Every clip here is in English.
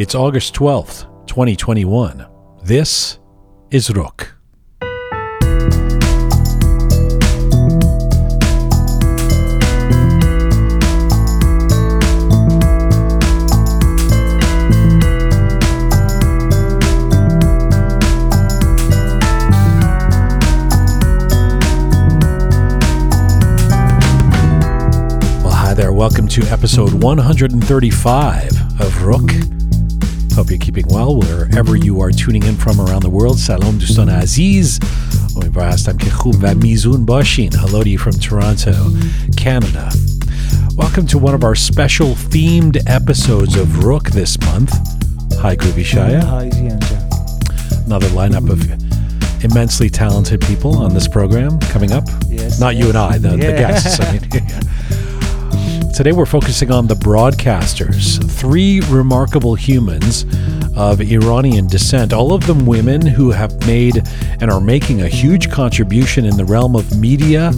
It's August 12th, 2021. This is Rook. Well, hi there. Welcome to episode 135 of Rook hope you're keeping well wherever you are tuning in from around the world. Salam Dustan Aziz. Hello to you from Toronto, Canada. Welcome to one of our special themed episodes of Rook this month. Hi, Groovy Shaya. Another lineup of immensely talented people on this program coming up. Yes. Not you and I, the, yeah. the guests. I mean, Today we're focusing on the broadcasters, three remarkable humans of Iranian descent, all of them women who have made and are making a huge contribution in the realm of media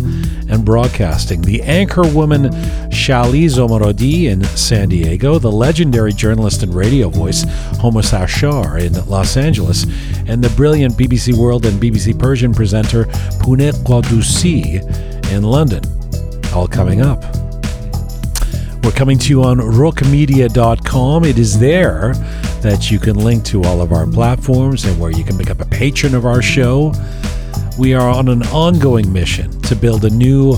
and broadcasting. The anchor woman Shally Zomorodi in San Diego, the legendary journalist and radio voice Homa Sarshar in Los Angeles, and the brilliant BBC World and BBC Persian presenter Pouneh Ghoddoosi in London. All coming up. We're coming to you on rookmedia.com. It is there that you can link to all of our platforms and where you can become a patron of our show. We are on an ongoing mission to build a new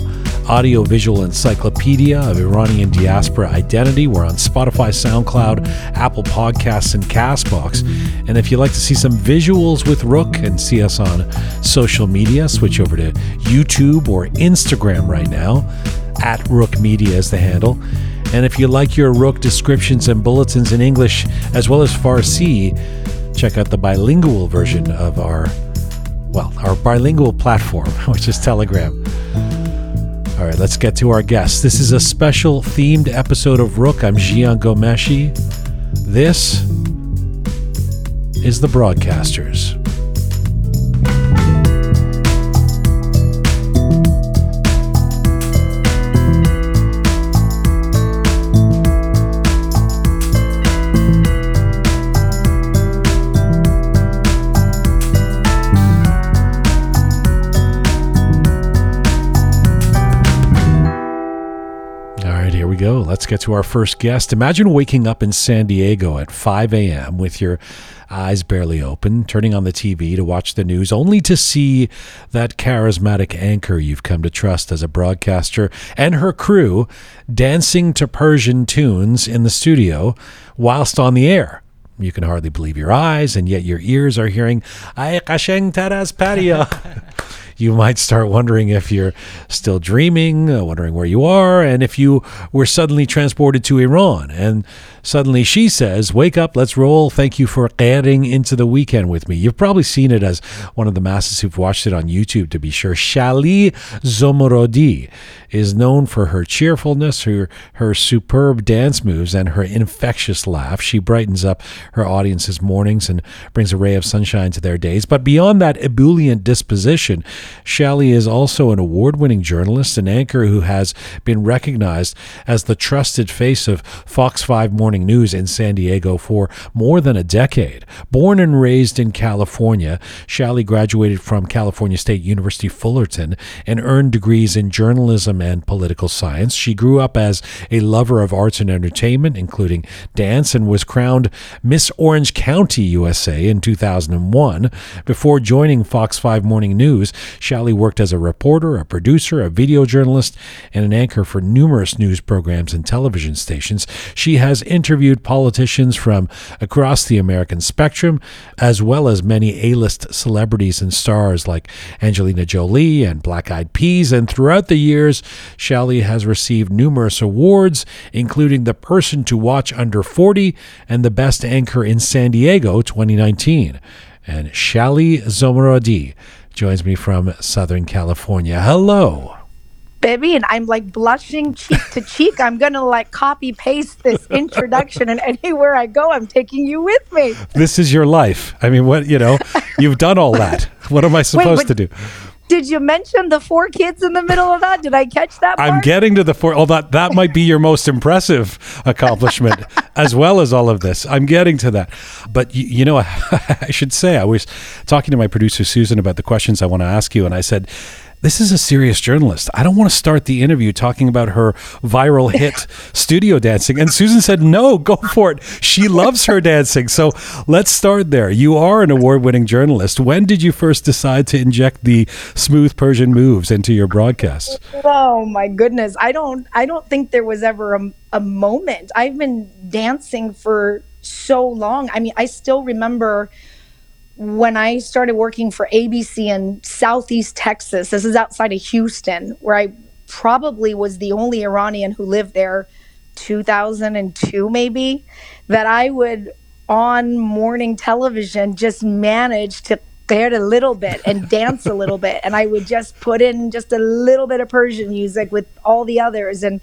audiovisual encyclopedia of Iranian diaspora identity. We're on Spotify, SoundCloud, Apple Podcasts, and Castbox. And if you'd like to see some visuals with Rook and see us on social media, switch over to YouTube or Instagram right now. At Rook Media is the handle. And if you like your Rook descriptions and bulletins in English as well as Farsi, check out the bilingual version of our well, our bilingual platform, which is Telegram. All right, let's get to our guests. This is a special themed episode of Rook. I'm Jian Ghomeshi. This is the Broadcasters. Go. Let's get to our first guest. Imagine waking up in San Diego at 5 a.m. with your eyes barely open, turning on the TV to watch the news, only to see that charismatic anchor you've come to trust as a broadcaster and her crew dancing to Persian tunes in the studio whilst on the air. You can hardly believe your eyes, and yet your ears are hearing "Ay qasheng taras patio." you might start wondering if you're still dreaming, uh, wondering where you are, and if you were suddenly transported to Iran. And suddenly she says, Wake up, let's roll. Thank you for adding into the weekend with me. You've probably seen it as one of the masses who've watched it on YouTube, to be sure. Shally Zomorodi is known for her cheerfulness, her, her superb dance moves, and her infectious laugh. She brightens up her audience's mornings and brings a ray of sunshine to their days. But beyond that ebullient disposition, Shally is also an award winning journalist, an anchor who has been recognized as the trusted face of Fox 5 Morning News in San Diego for more than a decade. Born and raised in California, Shally graduated from California State University Fullerton and earned degrees in journalism and political science. She grew up as a lover of arts and entertainment, including dance, and was crowned Miss Orange County, USA in 2001. Before joining Fox 5 Morning News, Shally worked as a reporter, a producer, a video journalist, and an anchor for numerous news programs and television stations. She has interviewed politicians from across the American spectrum, as well as many A list celebrities and stars like Angelina Jolie and Black Eyed Peas. And throughout the years, Shally has received numerous awards, including the Person to Watch Under 40 and the Best Anchor in San Diego 2019. And Shally Zomorodi joins me from Southern California. Hello. baby and i'm like blushing cheek to cheek i'm gonna like copy paste this introduction and anywhere i go i'm taking you with me This is your life. I mean, what, you know, you've done all that. What am I supposed but- to do? Did you mention the four kids in the middle of that? Did I catch that? I'm getting to the four. Oh, that that might be your most impressive accomplishment, as well as all of this. I'm getting to that, but you, you know, I should say I was talking to my producer Susan about the questions I want to ask you, and I said. This is a serious journalist. I don't want to start the interview talking about her viral hit studio dancing. And Susan said, no, go for it. She loves her dancing. So let's start there. You are an award winning journalist. When did you first decide to inject the smooth Persian moves into your broadcasts? Oh my goodness. I don't I don't think there was ever a, a moment. I've been dancing for so long. I mean, I still remember when I started working for ABC in Southeast Texas. This is outside of Houston, where I probably was the only Iranian who lived there 2002 maybe that I would on morning television just manage to get a little bit and dance a little bit. And I would just put in just a little bit of Persian music with all the others. And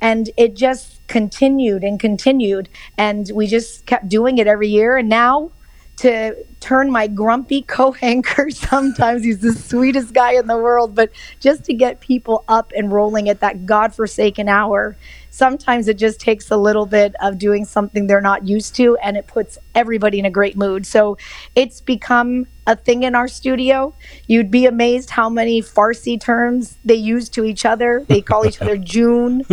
and it just continued and continued. And we just kept doing it every year. And now to turn my grumpy co-anchor sometimes. He's the sweetest guy in the world but just to get people up and rolling at that godforsaken hour sometimes it just takes a little bit of doing something they're not used to and it puts everybody in a great mood. So it's become a thing in our studio. You'd be amazed how many farsi terms they use to each other. They call each other june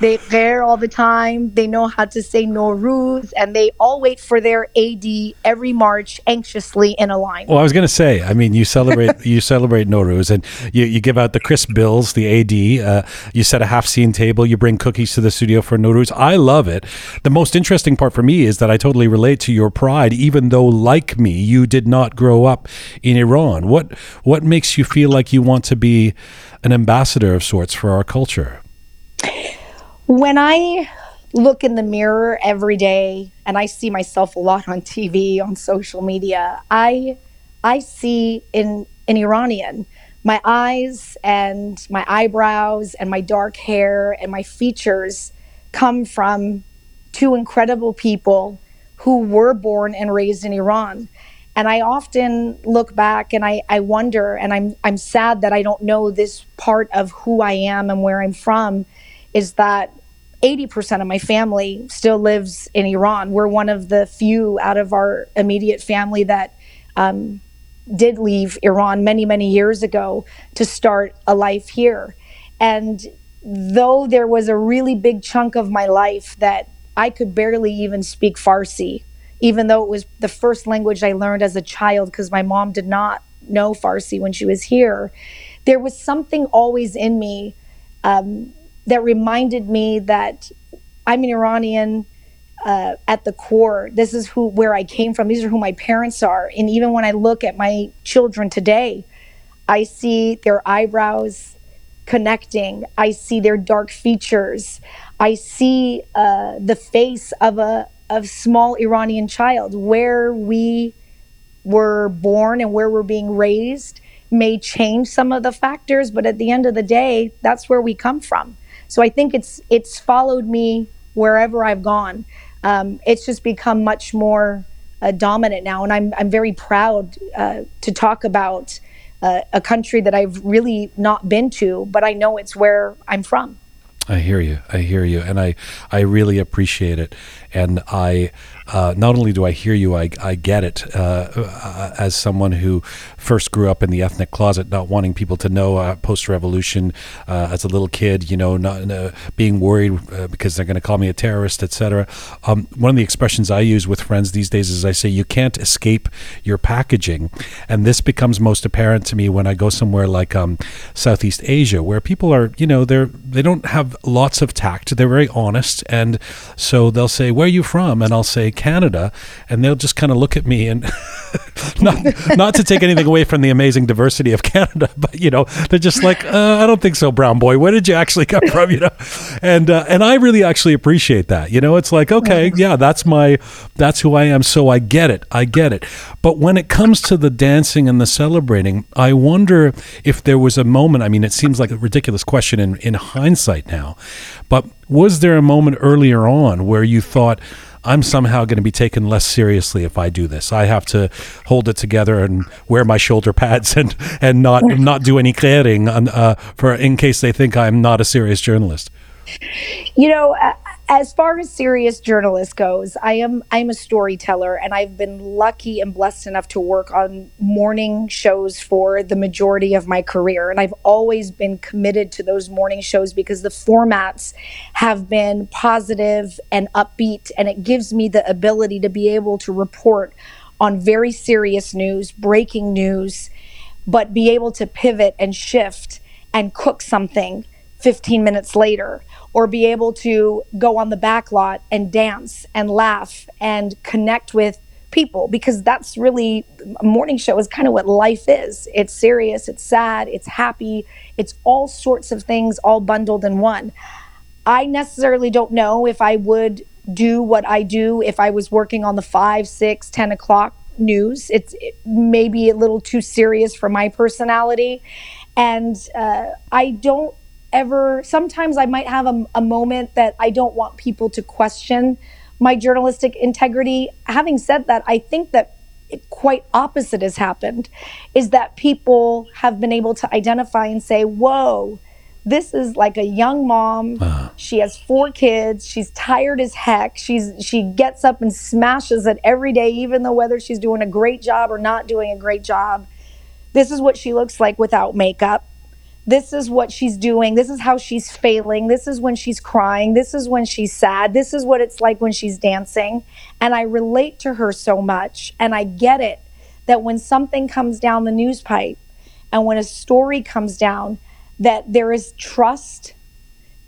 they there all the time. They know how to say no Nowruz, and they all wait for their eidi every March anxiously in a line. Well, I was going to say, I mean, you celebrate you celebrate Nowruz, and you, you give out the crisp bills, the eidi. Uh, you set a haft-seen table. You bring cookies to the studio for Nowruz. I love it. The most interesting part for me is that I totally relate to your pride, even though, like me, you did not grow up in Iran. What what makes you feel like you want to be an ambassador of sorts for our culture? When I look in the mirror every day and I see myself a lot on TV, on social media, I I see in an Iranian. My eyes and my eyebrows and my dark hair and my features come from two incredible people who were born and raised in Iran. And I often look back and I, I wonder, and I'm, I'm sad that I don't know this part of who I am and where I'm from, is that 80% of my family still lives in Iran. We're one of the few out of our immediate family that um, did leave Iran many, many years ago to start a life here. And though there was a really big chunk of my life that I could barely even speak Farsi, even though it was the first language I learned as a child because my mom did not know Farsi when she was here, there was something always in me um, that reminded me that I'm an Iranian uh, at the core. This is who where I came from. These are who my parents are. And even when I look at my children today, I see their eyebrows connecting. I see their dark features. I see uh, the face of a of small Iranian child where we were born and where we're being raised may change some of the factors, but at the end of the day, that's where we come from. So I think it's it's followed me wherever I've gone. Um, it's just become much more uh, dominant now, and I'm I'm very proud uh, to talk about uh, a country that I've really not been to, but I know it's where I'm from. I hear you. I hear you, and I I really appreciate it. And I uh, not only do I hear you, I I get it. Uh, uh, as someone who first grew up in the ethnic closet, not wanting people to know uh, post revolution, uh, as a little kid, you know, not being worried because they're going to call me a terrorist, etc. Um, one of the expressions I use with friends these days is I say you can't escape your packaging, and this becomes most apparent to me when I go somewhere like um, Southeast Asia, where people are, you know, they're they don't have lots of tact. They're very honest, and so they'll say, "Where are you from?" and I'll say Canada, and they'll just kind of look at me and not not to take anything away from the amazing diversity of Canada, but you know, they're just like, uh, "I don't think so, brown boy. Where did you actually come from?" You know, and uh, and I really actually appreciate that. You know, it's like, okay, yeah, that's my that's who I am, so I get it, I get it. But when it comes to the dancing and the celebrating, I wonder if there was a moment. I mean, it seems like a ridiculous question in in hindsight now, but was there a moment earlier on where you thought? I'm somehow going to be taken less seriously if I do this. I have to hold it together and wear my shoulder pads and and not not do any clearing on, uh, for in case they think I'm not a serious journalist. You know, as far as serious journalist goes, I am I'm a storyteller and I've been lucky and blessed enough to work on morning shows for the majority of my career. And I've always been committed to those morning shows because the formats have been positive and upbeat and it gives me the ability to be able to report on very serious news, breaking news, but be able to pivot and shift and cook something 15 minutes later or be able to go on the back lot and dance and laugh and connect with people because that's really a morning show is kind of what life is. It's serious, it's sad, it's happy, it's all sorts of things all bundled in one. I necessarily don't know if I would do what I do if I was working on the five, six, ten o'clock news. It's it maybe a little too serious for my personality. And uh, I don't ever, sometimes I might have a, a moment that I don't want people to question my journalistic integrity. Having said that, I think that it quite opposite has happened is that people have been able to identify and say, whoa, this is like a young mom. Uh-huh. She has four kids. She's tired as heck. She's she gets up and smashes it every day, even though whether she's doing a great job or not doing a great job. This is what she looks like without makeup this is what she's doing. This is how she's failing. This is when she's crying. This is when she's sad. This is what it's like when she's dancing. And I relate to her so much. And I get it that when something comes down the news pipe and when a story comes down, that there is trust,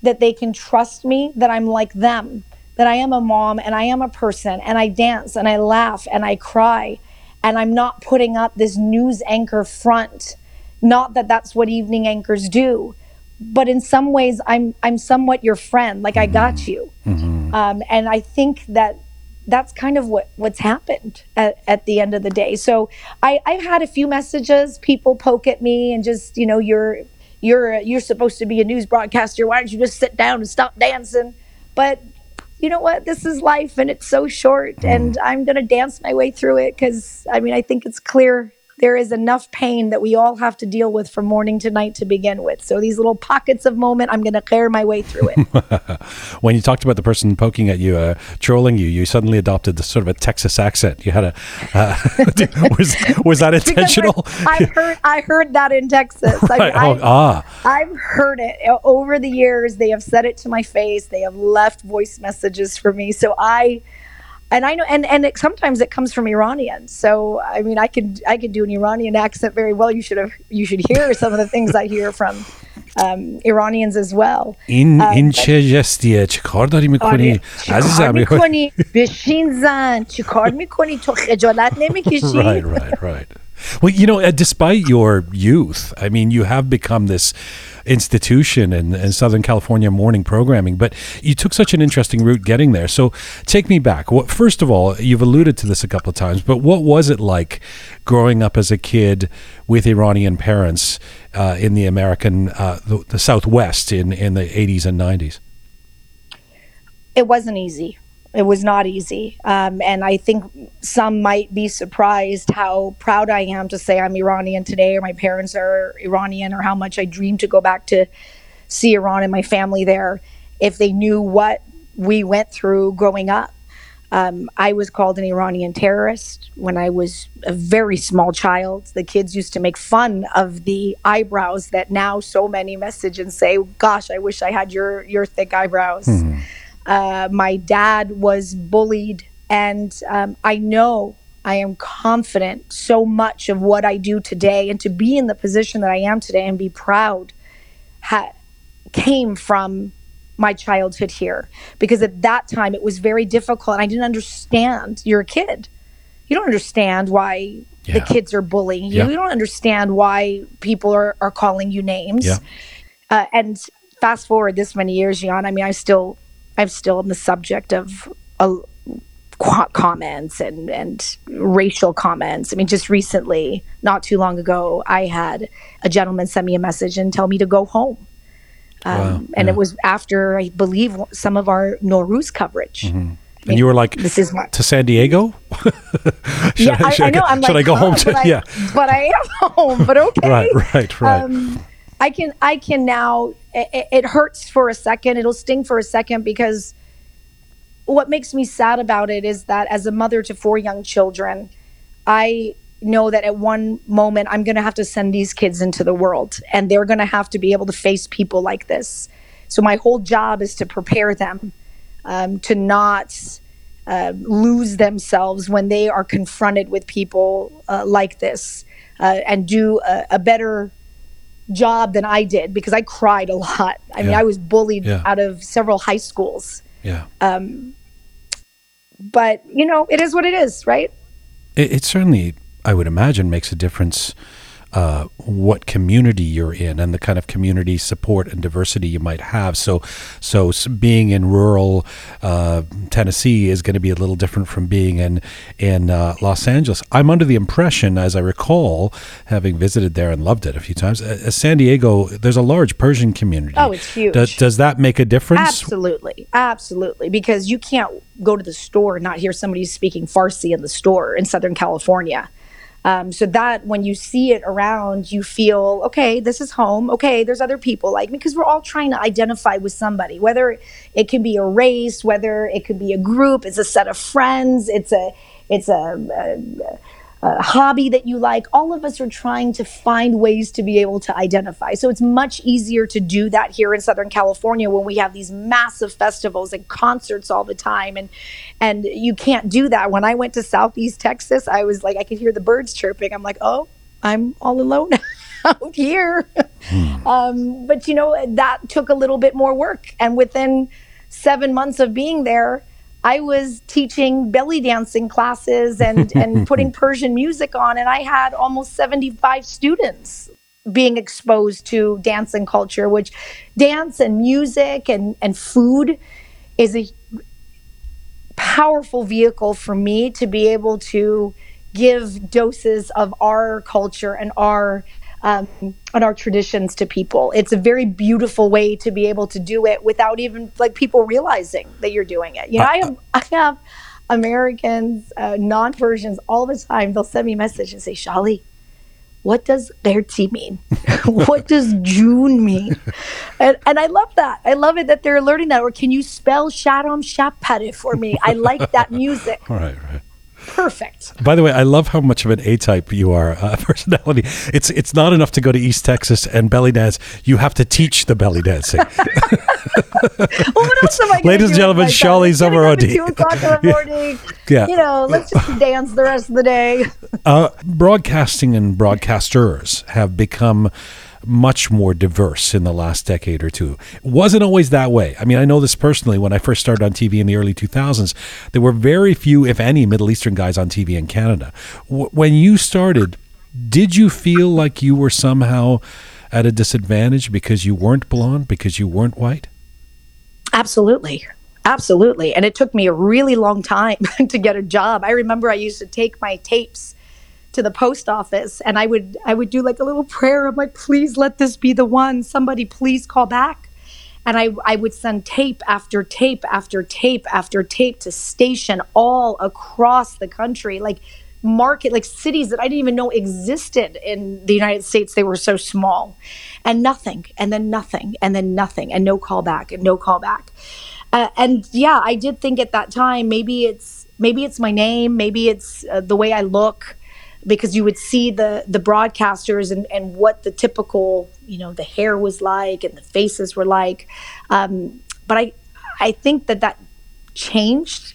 that they can trust me, that I'm like them, that I am a mom and I am a person and I dance and I laugh and I cry. And I'm not putting up this news anchor front not that that's what evening anchors do, but in some ways, I'm I'm somewhat your friend. Like mm-hmm. I got mm-hmm. you, mm-hmm. um, and I think that that's kind of what what's happened at, at the end of the day. So I, I've had a few messages. People poke at me and just you know you're you're you're supposed to be a news broadcaster. Why don't you just sit down and stop dancing? But you know what? This is life and it's so short, mm. and I'm going to dance my way through it because I mean, I think it's clear there is enough pain that we all have to deal with from morning to night to begin with. So these little pockets of moment, I'm going to clear my way through it. when you talked about the person poking at you, uh, trolling you, you suddenly adopted the sort of a Texas accent. You had a uh, was was that intentional? I, I, heard I heard that in Texas. Right. I, oh, I've, ah. I've heard it over the years. They have said it to my face. They have left voice messages for me. So I and I know, and and it, sometimes it comes from Iranian. So I mean, I could I could do an Iranian accent very well. You should have you should hear some of the things I hear from um, Iranians as well. این این چه جستیه چه کار داری میکنی عزیزم میکنی بشین زن چه کار میکنی تو خجالت نمیکشی right right right well you know uh, despite your youth I mean you have become this institution in, in Southern California morning programming. But you took such an interesting route getting there. So take me back. What, first of all, you've alluded to this a couple of times, but what was it like growing up as a kid with Iranian parents uh, in the American, uh, the, the Southwest in, in the 80s and 90s? It wasn't easy it was not easy. Um, and I think some might be surprised how proud I am to say I'm Iranian today, or my parents are Iranian, or how much I dream to go back to see Iran and my family there if they knew what we went through growing up. Um, I was called an Iranian terrorist when I was a very small child. The kids used to make fun of the eyebrows that now so many message and say, "Gosh, I wish I had your your thick eyebrows." Mm-hmm. Uh, my dad was bullied, and um, I know I am confident so much of what I do today, and to be in the position that I am today and be proud ha- came from my childhood here. Because at that time, it was very difficult, and I didn't understand. You're a kid, you don't understand why yeah. the kids are bullying you. Yeah. You don't understand why people are, are calling you names. Yeah. Uh, and fast forward this many years, Jian, I mean, I still I'm still on the subject of uh, comments and and racial comments. I mean, just recently, not too long ago, I had a gentleman send me a message and tell me to go home. Um, wow, and yeah. it was after I believe some of our Nowruz coverage. Mm-hmm. And you were like, this is my to San Diego? should yeah, I, I, know. I'm should like, I go "Huh, home to? But I, yeah. but I am home. But okay. Right, right, right. Um, I can I can now. It, it hurts for a second. It'll sting for a second because what makes me sad about it is that as a mother to four young children, I know that at one moment I'm going to have to send these kids into the world, and they're going to have to be able to face people like this. So my whole job is to prepare them um, to not uh, lose themselves when they are confronted with people uh, like this, uh, and do a, a better job than I did because I cried a lot. I mean, I was bullied Yeah. out of several high schools. yeah. Um, But you know, it is what it is, right? It, it certainly, I would imagine, makes a difference uh, what community you're in and the kind of community support and diversity you might have. So, so being in rural uh, Tennessee is going to be a little different from being in in uh, Los Angeles. I'm under the impression, as I recall, having visited there and loved it a few times, uh, uh, San Diego. There's a large Persian community. Oh, it's huge. Does, does that make a difference? Absolutely, absolutely. Because you can't go to the store and not hear somebody speaking Farsi in the store in Southern California. Um, so that when you see it around, you feel okay. This is home. Okay, there's other people like me because we're all trying to identify with somebody. Whether it can be a race, whether it could be a group, it's a set of friends, it's a it's a, a a hobby that you like. All of us are trying to find ways to be able to identify. So it's much easier to do that here in Southern California when we have these massive festivals and concerts all the time and and you can't do that. When I went to Southeast Texas, I was like I could hear the birds chirping. I'm like, "Oh, I'm all alone out here." um, but you know, that took a little bit more work and within 7 months of being there, I was teaching belly dancing classes and, and putting Persian music on, and I had almost 75 students being exposed to dance and culture, which dance and music and, and food is a powerful vehicle for me to be able to give doses of our culture and our um, and our traditions to people. It's a very beautiful way to be able to do it without even like people realizing that you're doing it. You know, I have I have Americans, uh, non-Persians, all the time. They'll send me a message and say, "Shally, what does Gerti mean? what does June mean?" And, and I love that. I love it that they're learning that. Or can you spell Shahram Shabpareh for me? I like that music. Right, right. Perfect. By the way, I love how much of an A-type you are, uh, personality. It's it's not enough to go to East Texas and belly dance. You have to teach the belly dancing. Well, what else am I Ladies and gentlemen, Shally? At Two o'clock in the morning. Yeah. You know, let's just dance the rest of the day. Uh, broadcasting and broadcasters have become much more diverse in the last decade or two. It wasn't always that way. I mean, I know this personally. When I first started on TV in the early 2000s, there were very few, if any, Middle Eastern guys on TV in Canada. When you started, did you feel like you were somehow at a disadvantage because you weren't blonde, because you weren't white? Absolutely. Absolutely. And it took me a really long time to get a job. I remember I used to take my tapes to the post office and I would I would do like a little prayer. I'm like, please let this be the one. Somebody please call back. And I, I would send tape after tape after tape after tape to station all across the country, like market, like cities that I didn't even know existed in the United States. They were so small. And nothing, and then nothing, and then nothing, and no callback, and no callback. Uh, and yeah, I did think at that time maybe it's maybe it's my name, maybe it's uh, the way I look, because you would see the the broadcasters and and what the typical you know the hair was like and the faces were like. Um, but I I think that that changed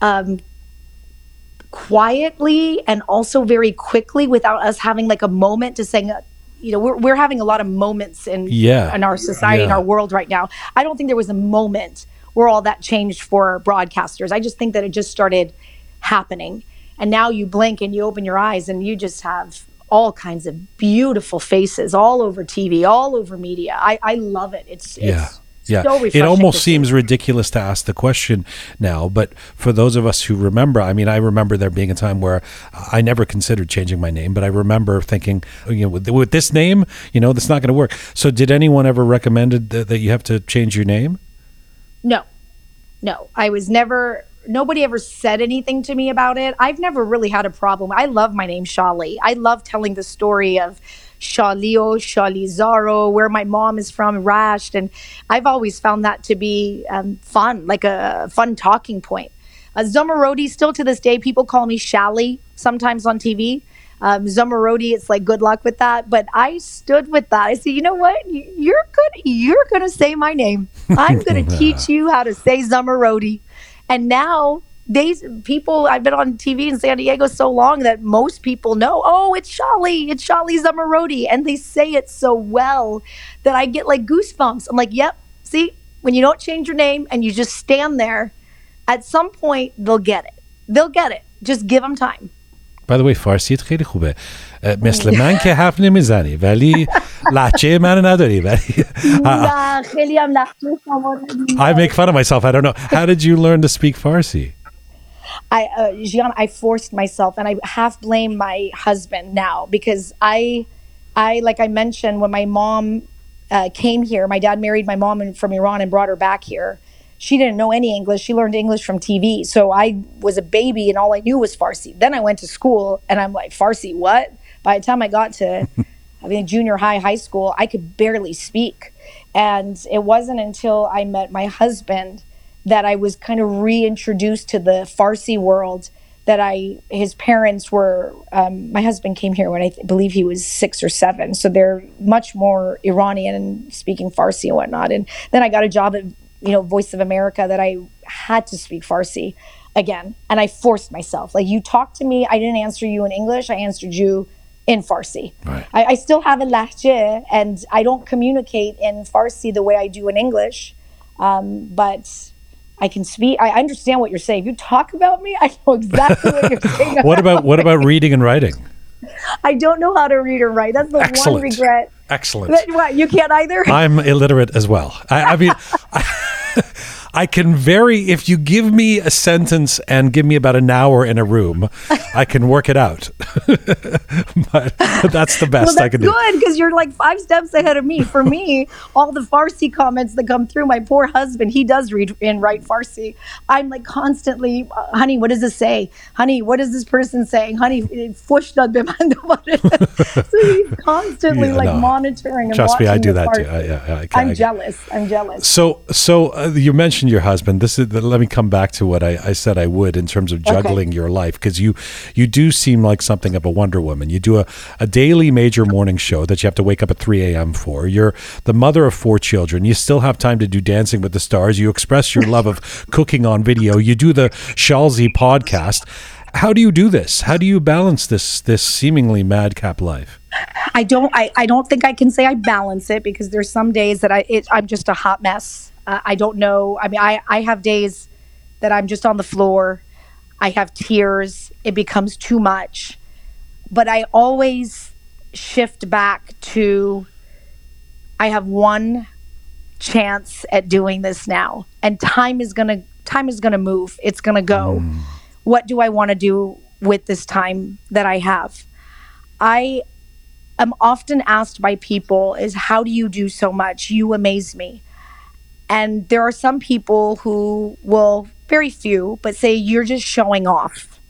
um, quietly and also very quickly without us having like a moment to saying. Uh, you know, we're, we're having a lot of moments in Yeah. in our society, in our world right now. I don't think there was a moment where all that changed for broadcasters. I just think that it just started happening. And now you blink and you open your eyes and you just have all kinds of beautiful faces all over TV, all over media. I, I love it. It's, Yeah. it's Yeah. so it almost to see. seems ridiculous to ask the question now, but for those of us who remember, I mean, I remember there being a time where I never considered changing my name, but I remember thinking, you know, with, with this name, you know, that's not going to work. So, did anyone ever recommended that, that you have to change your name? No, no. I was never nobody ever said anything to me about it. I've never really had a problem. I love my name Shally. I love telling the story of Shalio, Shalizaro, where my mom is from, Rasht, and I've always found that to be um, fun, like a fun talking point. Uh, Zomorodi, still to this day, people call me Shali sometimes on TV. Um, Zomorodi, it's like good luck with that. But I stood with that. I said, you know what? You're good. You're going to say my name. I'm going to teach you how to say Zomorodi. And now they people I've been on TV in San Diego so long that most people know, oh, it's Shally, it's Shally Zomorodi. And they say it so well that I get like goosebumps. I'm like, yep, see, when you don't change your name and you just stand there, at some point they'll get it. They'll get it. Just give them time. By the way, Farsi het redelijk. مثل من که حرف نمیزنی ولی لحچه من نداری ولی نه خیلی هم لحچه شما I make fun of myself I don't know how did you learn to speak Farsi I, uh, Gian, I forced myself, and I half blame my husband now because I, I like I mentioned when my mom uh, came here, my dad married my mom from Iran and brought her back here. She didn't know any English. She learned English from TV. So I was a baby, and all I knew was Farsi. Then I went to school, and I'm like, Farsi, what? By the time I got to, I mean, junior high, high school, I could barely speak. And it wasn't until I met my husband that I was kind of reintroduced to the Farsi world. That I, his parents were, um, my husband came here when I th- believe he was six or seven. So they're much more Iranian and speaking Farsi and whatnot. And then I got a job at, you know, Voice of America that I had to speak Farsi again. And I forced myself. Like, you talked to me, I didn't answer you in English, I answered you in Farsi. Right. I, I still have a lahje and I don't communicate in Farsi the way I do in English. Um, but I can speak. I understand what you're saying. If you talk about me, I know exactly what you're saying. what about what about reading and writing I don't know how to read or write. That's the Excellent. one regret. excellent That, what, you can't either? I'm illiterate as well. I, I mean, I, I can very, if you give me a sentence and give me about an hour in a room, I can work it out. but that's the best well, I that's can do. good because you're like five steps ahead of me. For me, all the Farsi comments that come through, my poor husband, he does read and write Farsi. I'm like constantly, uh, honey, what does this say? Honey, what is this person saying? Honey, fush dad bimando So he's constantly Yeah, like no. monitoring and Trust me, I do that too. I, yeah, I, I, I'm I- jealous. I'm jealous. So, so uh, you mentioned your husband. This is. Let me come back to what I, I said I would in terms of juggling your life because you, you do seem like something of a Wonder Woman. You do a, a daily major morning show that you have to wake up at three a.m. for. You're the mother of four children. You still have time to do Dancing with the Stars. You express your love of cooking on video. You do the Shalzy podcast. How do you do this? How do you balance this this seemingly madcap life? I don't. I, I don't think I can say I balance it because there's some days that I it, I'm just a hot mess. Uh, I don't know. I mean, I I have days that I'm just on the floor. I have tears. It becomes too much, but I always shift back to. I have one chance at doing this now, and time is gonna time is gonna move. It's gonna go. What do I want to do with this time that I have? I am often asked by people is how do you do so much you amaze me and there are some people who will very few but say you're just showing off.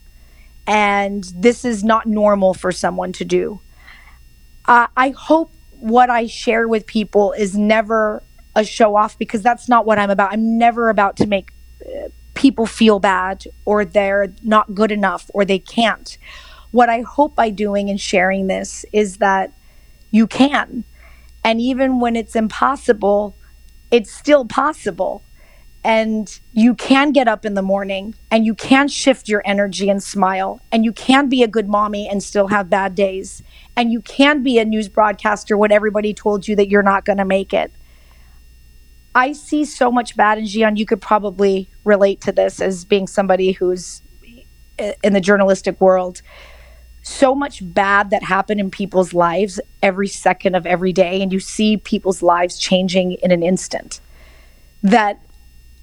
And this is not normal for someone to do. Uh, i hope what i share with people is never a show off because that's not what i'm about. I'm never about to make uh, people feel bad or they're not good enough or they can't. What I hope by doing and sharing this is that you can. And even when it's impossible, it's still possible. And you can get up in the morning and you can shift your energy and smile. And you can be a good mommy and still have bad days. And you can be a news broadcaster when everybody told you that you're not going to make it. I see so much bad in Jian. You could probably relate to this as being somebody who's in the journalistic world so much bad that happen in people's lives every second of every day and you see people's lives changing in an instant that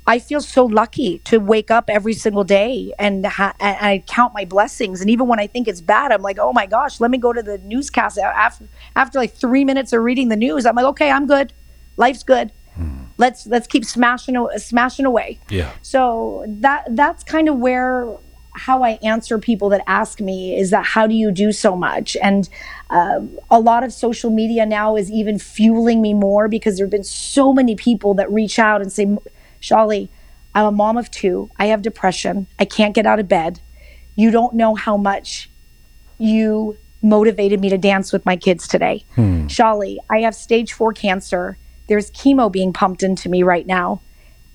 I feel so lucky to wake up every single day and, ha- and I count my blessings. And even when I think it's bad, I'm like, oh my gosh, let me go to the newscast after after like three minutes of reading the news. I'm like, okay, I'm good. Life's good. Hmm. let's let's keep smashing smashing away Yeah. so that that's kind of where how I answer people that ask me is that how do you do so much? And uh, a lot of social media now is even fueling me more because there have been so many people that reach out and say, Shally, I'm a mom of two. I have depression. I can't get out of bed. You don't know how much you motivated me to dance with my kids today. Shally, I have stage four cancer. There's chemo being pumped into me right now.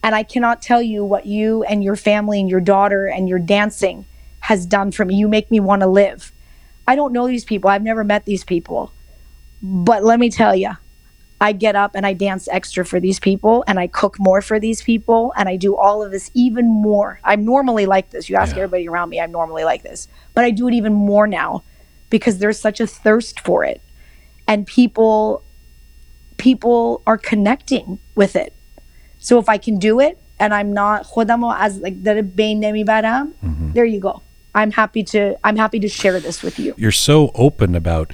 And I cannot tell you what you and your family and your daughter and your dancing has done for me. You make me want to live. I don't know these people. I've never met these people. But let me tell you, I get up and I dance extra for these people and I cook more for these people and I do all of this even more. I'm normally like this. You ask Yeah. everybody around me, I'm normally like this. But I do it even more now because there's such a thirst for it. And people people are connecting with it. So if I can do it and I'm not khodamo as like the bain nemi baram, there you go. I'm happy to I'm happy to share this with you. You're so open about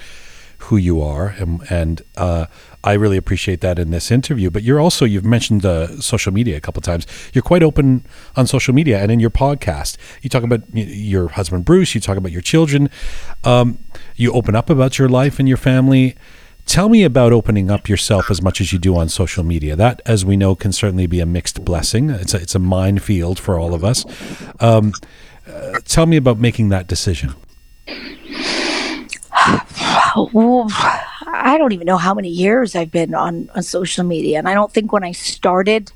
who you are, and, and uh, I really appreciate that in this interview. But you're also you've mentioned uh, social media a couple of times. You're quite open on social media and in your podcast. You talk about your husband Bruce. You talk about your children. Um, you open up about your life and your family. Tell me about opening up yourself as much as you do on social media. That, as we know, can certainly be a mixed blessing. It's a, it's a minefield for all of us. Um, uh, tell me about making that decision. Well, I don't even know how many years I've been on, on social media. And I don't think when I started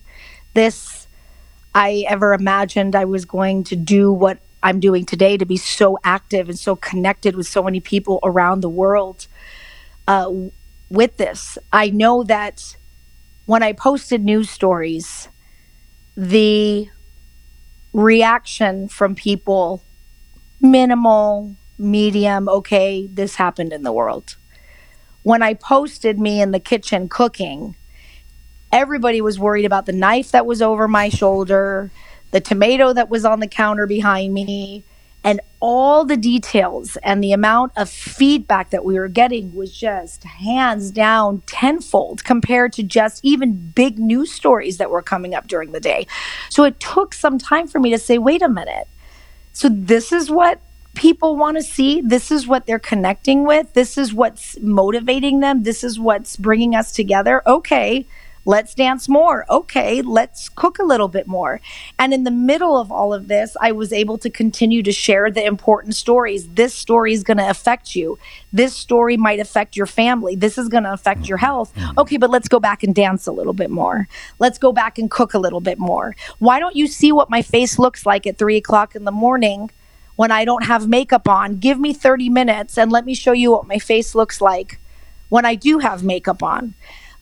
this, I ever imagined I was going to do what I'm doing today to be so active and so connected with so many people around the world uh, with this. I know that when I posted news stories, the reaction from people minimal, medium, okay, this happened in the world. When I posted me in the kitchen cooking, everybody was worried about the knife that was over my shoulder, the tomato that was on the counter behind me, and all the details and the amount of feedback that we were getting was just hands down tenfold compared to just even big news stories that were coming up during the day. So it took some time for me to say, wait a minute. So this is what people want to see. This is what they're connecting with. This is what's motivating them. This is what's bringing us together. Okay, let's dance more. Okay, let's cook a little bit more. And in the middle of all of this, I was able to continue to share the important stories. This story is going to affect you. This story might affect your family. This is going to affect your health. Mm-hmm. Okay, but let's go back and dance a little bit more. Let's go back and cook a little bit more. Why don't you see what my face looks like at three o'clock in the morning? when I don't have makeup on. Give me 30 minutes and let me show you what my face looks like when I do have makeup on.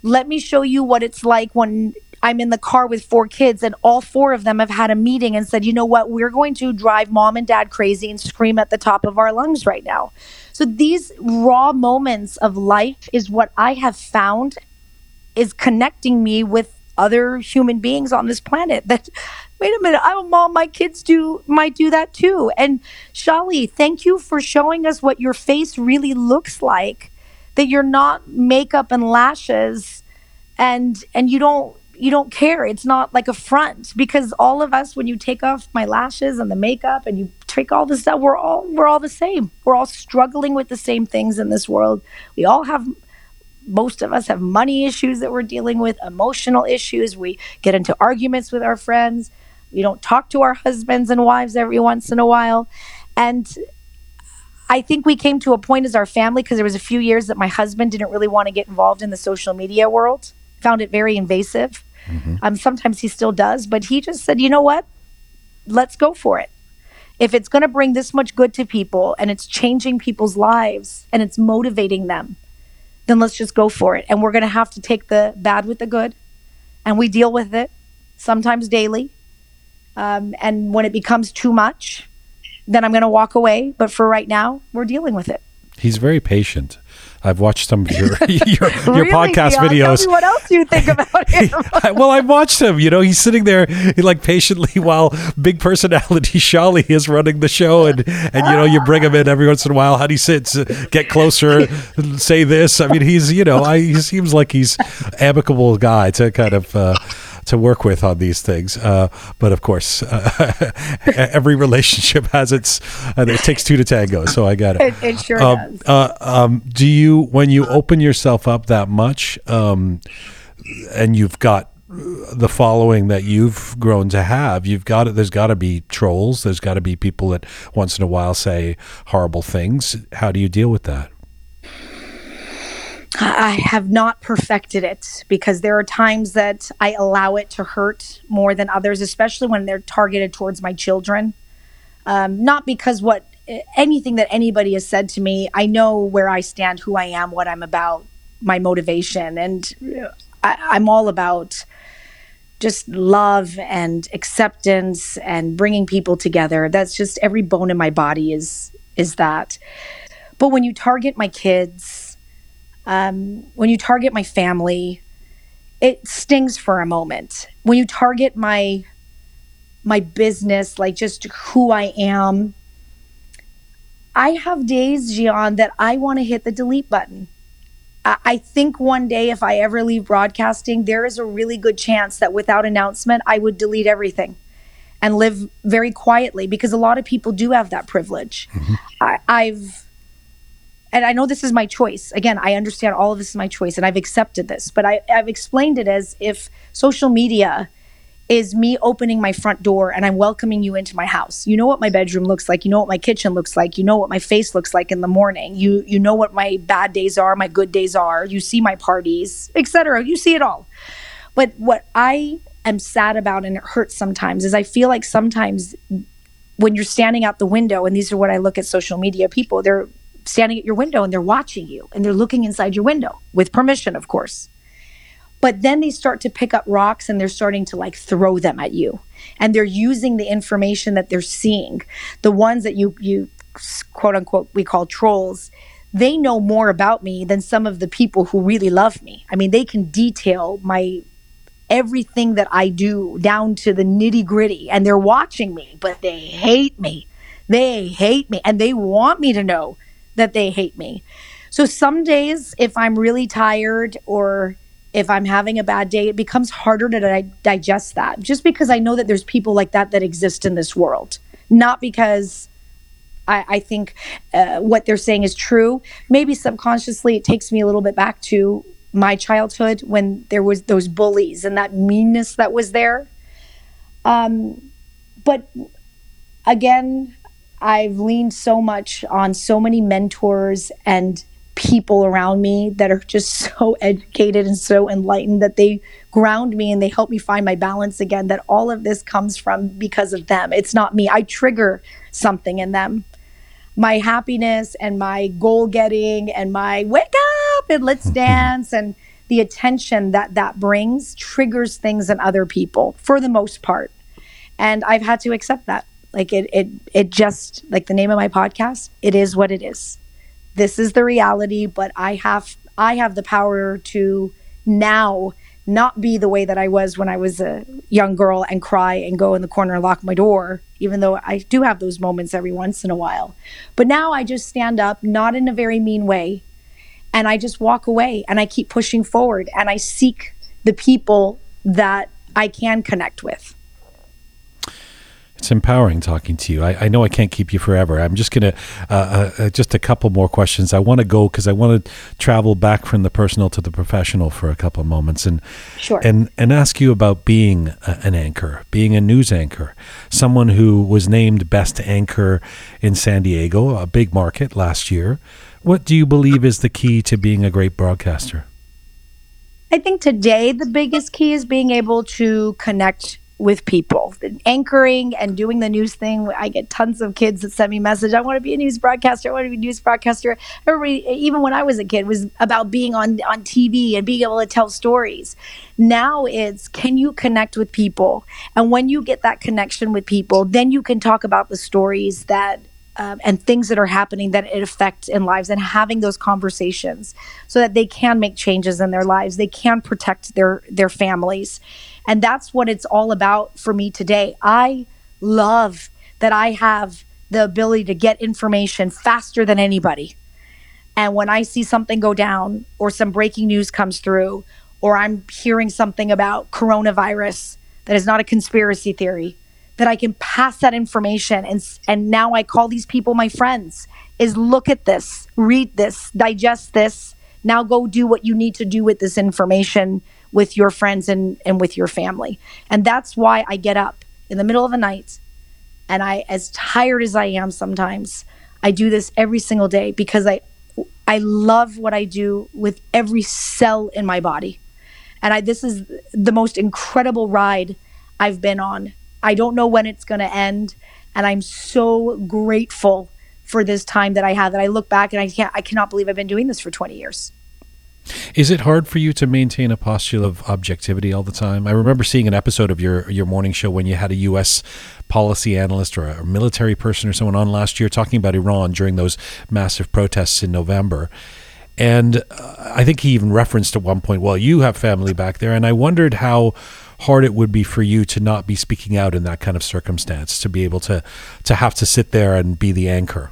Let me show you what it's like when I'm in the car with four kids and all four of them have had a meeting and said, you know what, we're going to drive mom and dad crazy and scream at the top of our lungs right now. So these raw moments of life is what I have found is connecting me with other human beings on this planet that wait a minute i'm a mom my kids do might do that too. And shally thank you for showing us what your face really looks like that you're not makeup and lashes and and you don't you don't care it's not like a front because all of us when you take off my lashes and the makeup and you take all this stuff we're all we're all the same we're all struggling with the same things in this world we all have most of us have money issues that we're dealing with, emotional issues. We get into arguments with our friends. We don't talk to our husbands and wives every once in a while. And I think we came to a point as our family because there was a few years that my husband didn't really want to get involved in the social media world. Found it very invasive. Um, sometimes he still does, but he just said, "You know what? Let's go for it. If it's going to bring this much good to people and it's changing people's lives and it's motivating them, then let's just go for it. And we're going to have to take the bad with the good, and we deal with it sometimes daily. Um, and when it becomes too much, then I'm going to walk away. But for right now, we're dealing with it. He's very patient. I've watched some of your your, your Really, podcast Dion? videos. What else you think about him. I- well, I've watched him. You know, he's sitting there he, like patiently while big personality Shally is running the show, and and you know you bring him in every once in a while. How do you sit? Get closer. Say this. I mean, he's you know, I, he seems like he's amicable guy to kind of. Uh, to work with on these things. Uh, but of course, uh, every relationship has its. Uh, it takes two to tango, so I got it. It, it sure Um, does. uh, um, do you when you open yourself up that much, um, and you've got the following that you've grown to have, you've got it. There's got to be trolls. There's got to be people that once in a while say horrible things. How do you deal with that? I have not perfected it because there are times that I allow it to hurt more than others, especially when they're targeted towards my children. Um, not because what anything that anybody has said to me, I know where I stand, who I am, what I'm about, my motivation, and I, I'm all about just love and acceptance and bringing people together. That's just every bone in my body is is that. But when you target my kids, um, when you target my family, it stings for a moment. When you target my my business, like just who I am, I have days, Jian, that I want to hit the delete button. I I think one day, if I ever leave broadcasting, there is a really good chance that without announcement, I would delete everything and live very quietly because a lot of people do have that privilege. I, I've, and I know this is my choice. Again, I understand all of this is my choice and I've accepted this, but I, I've explained it as if social media is me opening my front door and I'm welcoming you into my house. You know what my bedroom looks like. You know what my kitchen looks like. You know what my face looks like in the morning. You you know what my bad days are, my good days are. You see my parties, etc. You see it all. But what I am sad about and it hurts sometimes is I feel like sometimes when you're standing out the window and these are what I look at social media people, they're standing at your window and they're watching you and they're looking inside your window with permission, of course. But then they start to pick up rocks and they're starting to like throw them at you. And they're using the information that they're seeing. The ones that you you quote unquote we call trolls they know more about me than some of the people who really love me. I mean they can detail my everything that i do down to the nitty gritty and they're watching me but they hate me. They hate me and they want me to know that they hate me so some days if i'm really tired or if I'm having a bad day, it becomes harder to di- digest that just because I know that there's people like that that exist in this world, not because I, I think uh, what they're saying is true. Maybe subconsciously, it takes me a little bit back to my childhood when there was those bullies and that meanness that was there. Um, but again, I've leaned so much on so many mentors and people around me that are just so educated and so enlightened that they ground me and they help me find my balance again that all of this comes from because of them. It's not me. I trigger something in them. My happiness and my goal getting and my wake up and let's mm-hmm. dance and the attention that that brings triggers things in other people for the most part. And i've had to accept that like it it it just like the name of my podcast it is what it is. This is the reality but i have i have the power to now not be the way that i was when i was a young girl and cry and go in the corner and lock my door even though i do have those moments every once in a while. But now i just stand up not in a very mean way and i just walk away and i keep pushing forward and i seek the people that i can connect with It's empowering talking to you. I, I know I can't keep you forever. I'm just going to, uh, uh, just a couple more questions. I want to go because I want to travel back from the personal to the professional for a couple of moments and, Sure. and, and ask you about being a, an anchor, being a news anchor, someone who was named best anchor in San Diego, a big market last year. What do you believe is the key to being a great broadcaster? I think today the biggest key is being able to connect with people. Anchoring and doing the news thing. I get tons of kids that send me message. I want to be a news broadcaster. I want to be a news broadcaster. Everybody, even when I was a kid, was about being on on TV and being able to tell stories. Now it's can you connect with people? And when you get that connection with people, then you can talk about the stories that um, and things that are happening that it affect in lives and having those conversations so that they can make changes in their lives they can protect their their families and that's what it's all about for me today. I love that i have the ability to get information faster than anybody. And when i see something go down or some breaking news comes through or I'm hearing something about coronavirus that is not a conspiracy theory, that I can pass that information and and now I call these people my friends is look at this, read this, digest this, now go do what you need to do with this information with your friends and and with your family. And that's why I get up in the middle of the night and I as tired as I am sometimes, I do this every single day because I I love what I do with every cell in my body. And I this is the most incredible ride I've been on. I don't know when it's going to end and I'm so grateful for this time that I have that I look back and I can't I cannot believe I've been doing this for 20 years. Is it hard for you to maintain a posture of objectivity all the time? I remember seeing an episode of your your morning show when you had a U.S. policy analyst or a military person or someone on last year talking about Iran during those massive protests in November. And uh, I think he even referenced at one point, well, you have family back there. And I wondered how hard it would be for you to not be speaking out in that kind of circumstance, to be able to, to have to sit there and be the anchor.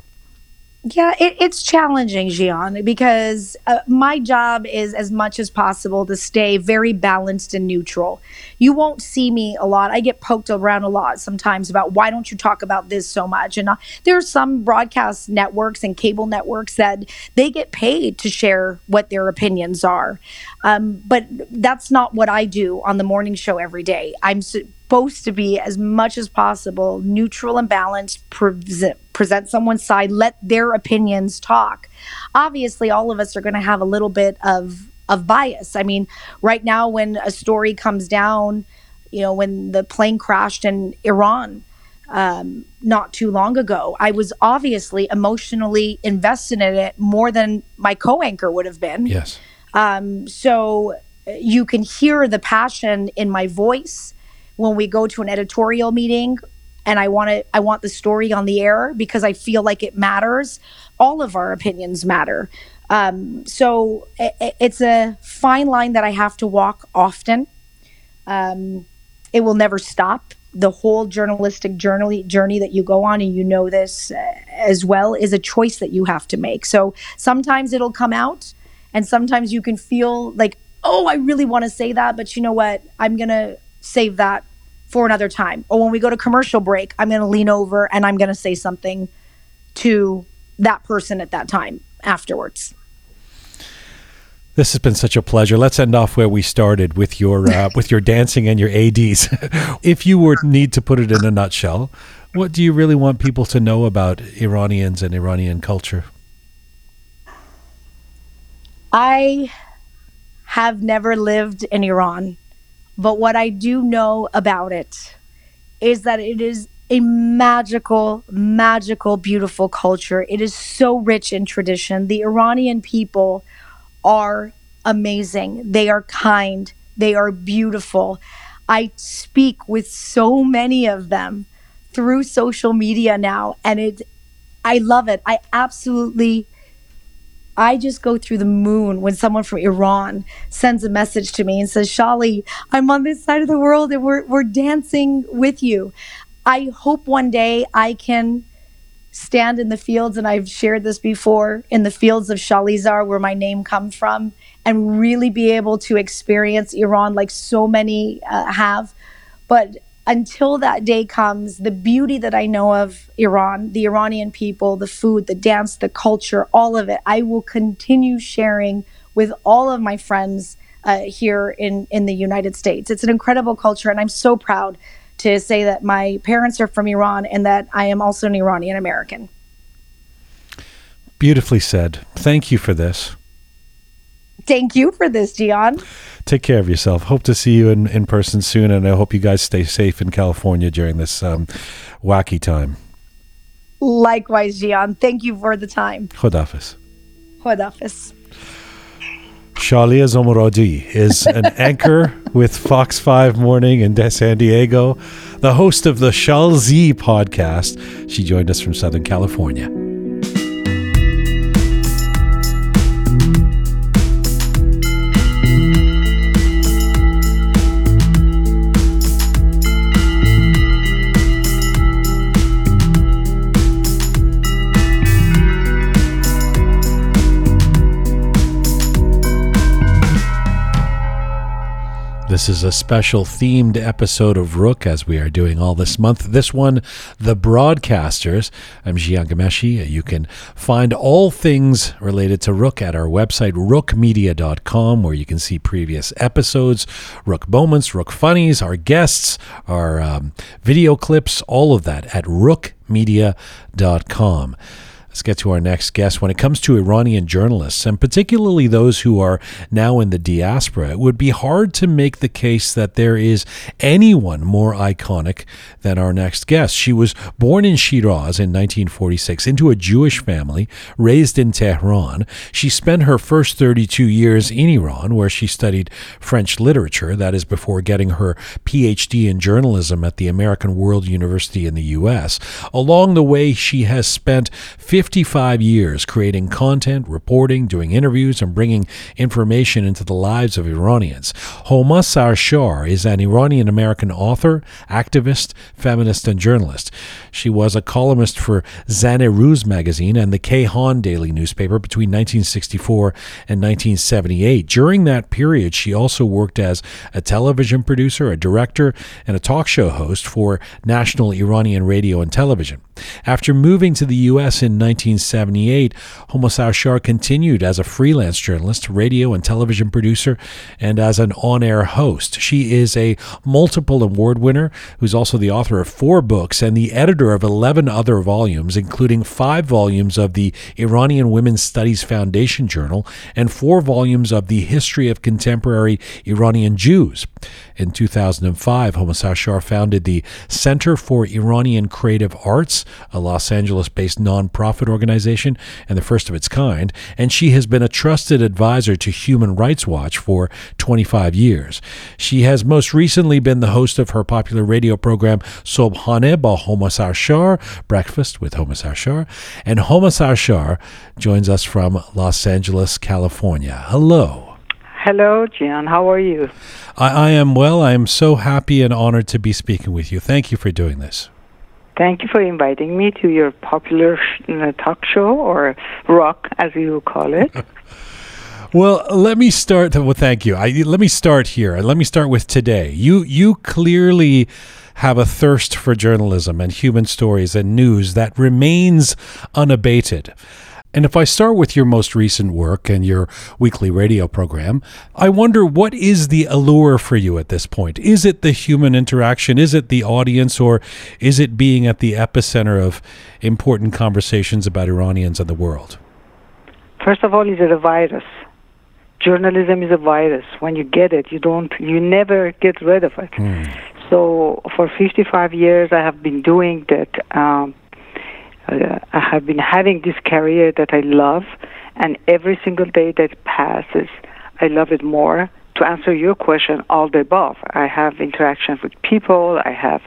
Yeah, it, it's challenging, Jian, because uh, my job is as much as possible to stay very balanced and neutral. You won't see me a lot. I get poked around a lot sometimes about why don't you talk about this so much? And uh, there are some broadcast networks and cable networks that they get paid to share what their opinions are. Um, but that's not what I do on the morning show every day. I'm supposed to be as much as possible neutral and balanced, present, present someone's side, let their opinions talk. Obviously, all of us are going to have a little bit of of bias. I mean, right now when a story comes down, you know, when the plane crashed in Iran, um, not too long ago. I was obviously emotionally invested in it more than my co anchor would have been. Yes. Um, so you can hear the passion in my voice when we go to an editorial meeting and I want to I want the story on the air because I feel like it matters. All of our opinions matter. Um, so it, it's a fine line that I have to walk often. Um, it will never stop. The whole journalistic journey journey that you go on, and you know this uh, as well, is a choice that you have to make. So sometimes it'll come out, and sometimes you can feel like, oh, I really want to say that, but you know what? I'm gonna save that for another time. Or when we go to commercial break, I'm going to lean over and I'm going to say something to that person at that time afterwards. This has been such a pleasure. Let's end off where we started with your uh, with your dancing and your ads. if you were need to put it in a nutshell, what do you really want people to know about Iranians and Iranian culture? I have never lived in Iran. But what I do know about it is that it is a magical, magical, beautiful culture. It is so rich in tradition. The Iranian people are amazing. They are kind. They are beautiful. I speak with so many of them through social media now, and it, I love it. I absolutely I just go through the moon when someone from Iran sends a message to me and says, Shally, I'm on this side of the world and we're, we're dancing with you. I hope one day I can stand in the fields, and I've shared this before, in the fields of Shalizar, where my name comes from, and really be able to experience Iran like so many uh, have. But until that day comes, the beauty that I know of Iran, the Iranian people, the food, the dance, the culture, all of it, I will continue sharing with all of my friends uh, here in, in the United States. It's an incredible culture, and I'm so proud to say that my parents are from Iran and that I am also an Iranian American. Beautifully said. Thank you for this. Thank you for this, Jian. Take care of yourself. Hope to see you in, in person soon, and I hope you guys stay safe in California during this um, wacky time. Likewise, Jian. Thank you for the time. Khodafis. Khodafis. Shally Zomorodi is an anchor with Fox 5 Morning in San Diego, the host of the Shal Z podcast. She joined us from Southern California. This is a special themed episode of Roqe, as we are doing all this month. This one, The Broadcasters. I'm Jian Ghomeshi. You can find all things related to Roqe at our website, roqemedia.com, where you can see previous episodes, Roqe moments, Roqe funnies, our guests, our um, video clips, all of that at roqemedia.com. Let's get to our next guest. When it comes to Iranian journalists, and particularly those who are now in the diaspora, it would be hard to make the case that there is anyone more iconic than our next guest. She was born in Shiraz in 1946 into a Jewish family, raised in Tehran. She spent her first 32 years in Iran, where she studied French literature, that is, before getting her PhD in journalism at the American World University in the U.S. Along the way, she has spent 55 years creating content, reporting, doing interviews, and bringing information into the lives of Iranians. Homa Sarshar is an Iranian American author, activist, feminist, and journalist. She was a columnist for Zan Ruz magazine and the Kayhan daily newspaper between 1964 and 1978. During that period, she also worked as a television producer, a director, and a talk show host for national Iranian radio and television. After moving to the U.S. in 1978, Homa Sarshar continued as a freelance journalist, radio and television producer, and as an on air host. She is a multiple award winner who's also the author of four books and the editor of 11 other volumes, including five volumes of the Iranian Women's Studies Foundation Journal and four volumes of the History of Contemporary Iranian Jews. In 2005, Homa Sarshar founded the Center for Iranian Creative Arts, a Los Angeles based nonprofit organization and the first of its kind, and she has been a trusted advisor to Human Rights Watch for 25 years. She has most recently been the host of her popular radio program Sobhane ba Homa Sarshar, Breakfast with Homa Sarshar, and Homa Sarshar joins us from Los Angeles, California. Hello. Hello, Jian. How are you? I, I, am well. I am so happy and honored to be speaking with you. Thank you for doing this. Thank you for inviting me to your popular uh, talk show or rock, as you call it. well, let me start. Well, thank you. I, let me start here. Let me start with today. You you clearly have a thirst for journalism and human stories and news that remains unabated. And if I start with your most recent work and your weekly radio program, I wonder what is the allure for you at this point? Is it the human interaction? Is it the audience? Or is it being at the epicenter of important conversations about Iranians and the world? First of all, is it a virus? Journalism is a virus. When you get it, you don't, you never get rid of it. Mm. So for 55 years, I have been doing that. Um, uh, I have been having this career that I love, and every single day that passes, I love it more. To answer your question, all the above. I have interactions with people. I have.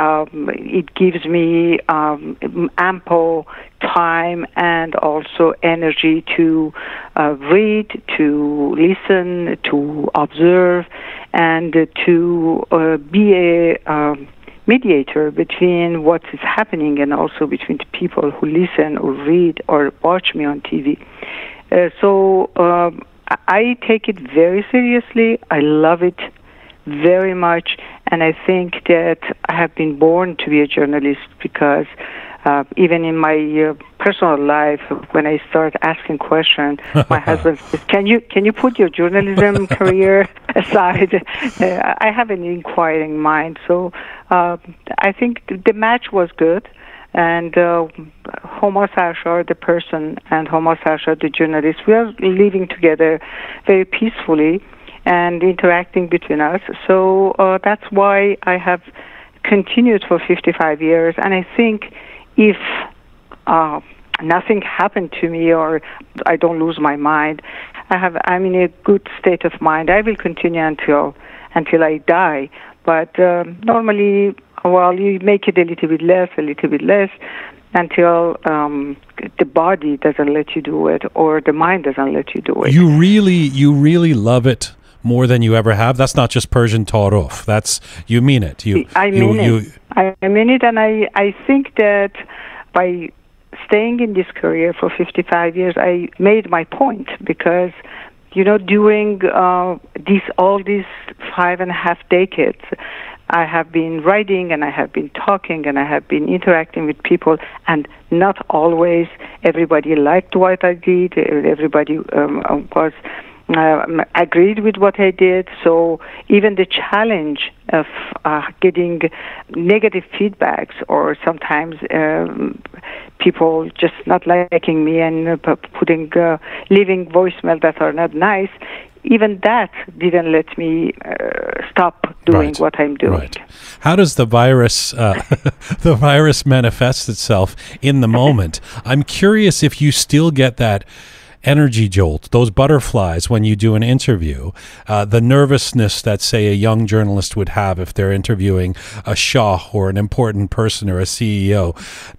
Um, it gives me um, ample time and also energy to uh, read, to listen, to observe, and to uh, be a um, mediator between what is happening and also between the people who listen or read or watch me on TV. Uh, so um, I take it very seriously. I love it very much, and I think that I have been born to be a journalist because uh, even in my uh, personal life, when I start asking questions, my husband says, "Can you can you put your journalism career aside?" Uh, I have an inquiring mind, so uh, I think the match was good. And uh, Homa Sarshar, the person, and Homa Sarshar, the journalist, we are living together very peacefully and interacting between us. So uh, that's why I have continued for 55 years, and I think if uh, nothing happened to me or I don't lose my mind, I have I'm in a good state of mind. I will continue until until I die. But um, normally, well, you make it a little bit less, a little bit less, until um, the body doesn't let you do it or the mind doesn't let you do it. You really, you really love it more than you ever have. That's not just Persian off. That's you mean it. You, I mean you, it. You, I mean it, and I I think that by staying in this career for 55 years, I made my point because you know, during uh, these all these five and a half decades, I have been writing and I have been talking and I have been interacting with people, and not always everybody liked what I did. Everybody um, was uh, agreed with what I did. So even the challenge of uh, getting negative feedbacks or sometimes um, people just not liking me and uh, putting uh, leaving voicemail that are not nice even that didn't let me uh, stop doing Right. what I'm doing. Right. How does the virus uh, the virus manifest itself in the moment? I'm curious if you still get that energy jolt, those butterflies when you do an interview, uh, the nervousness that say a young journalist would have if they're interviewing a Shah or an important person or a CEO.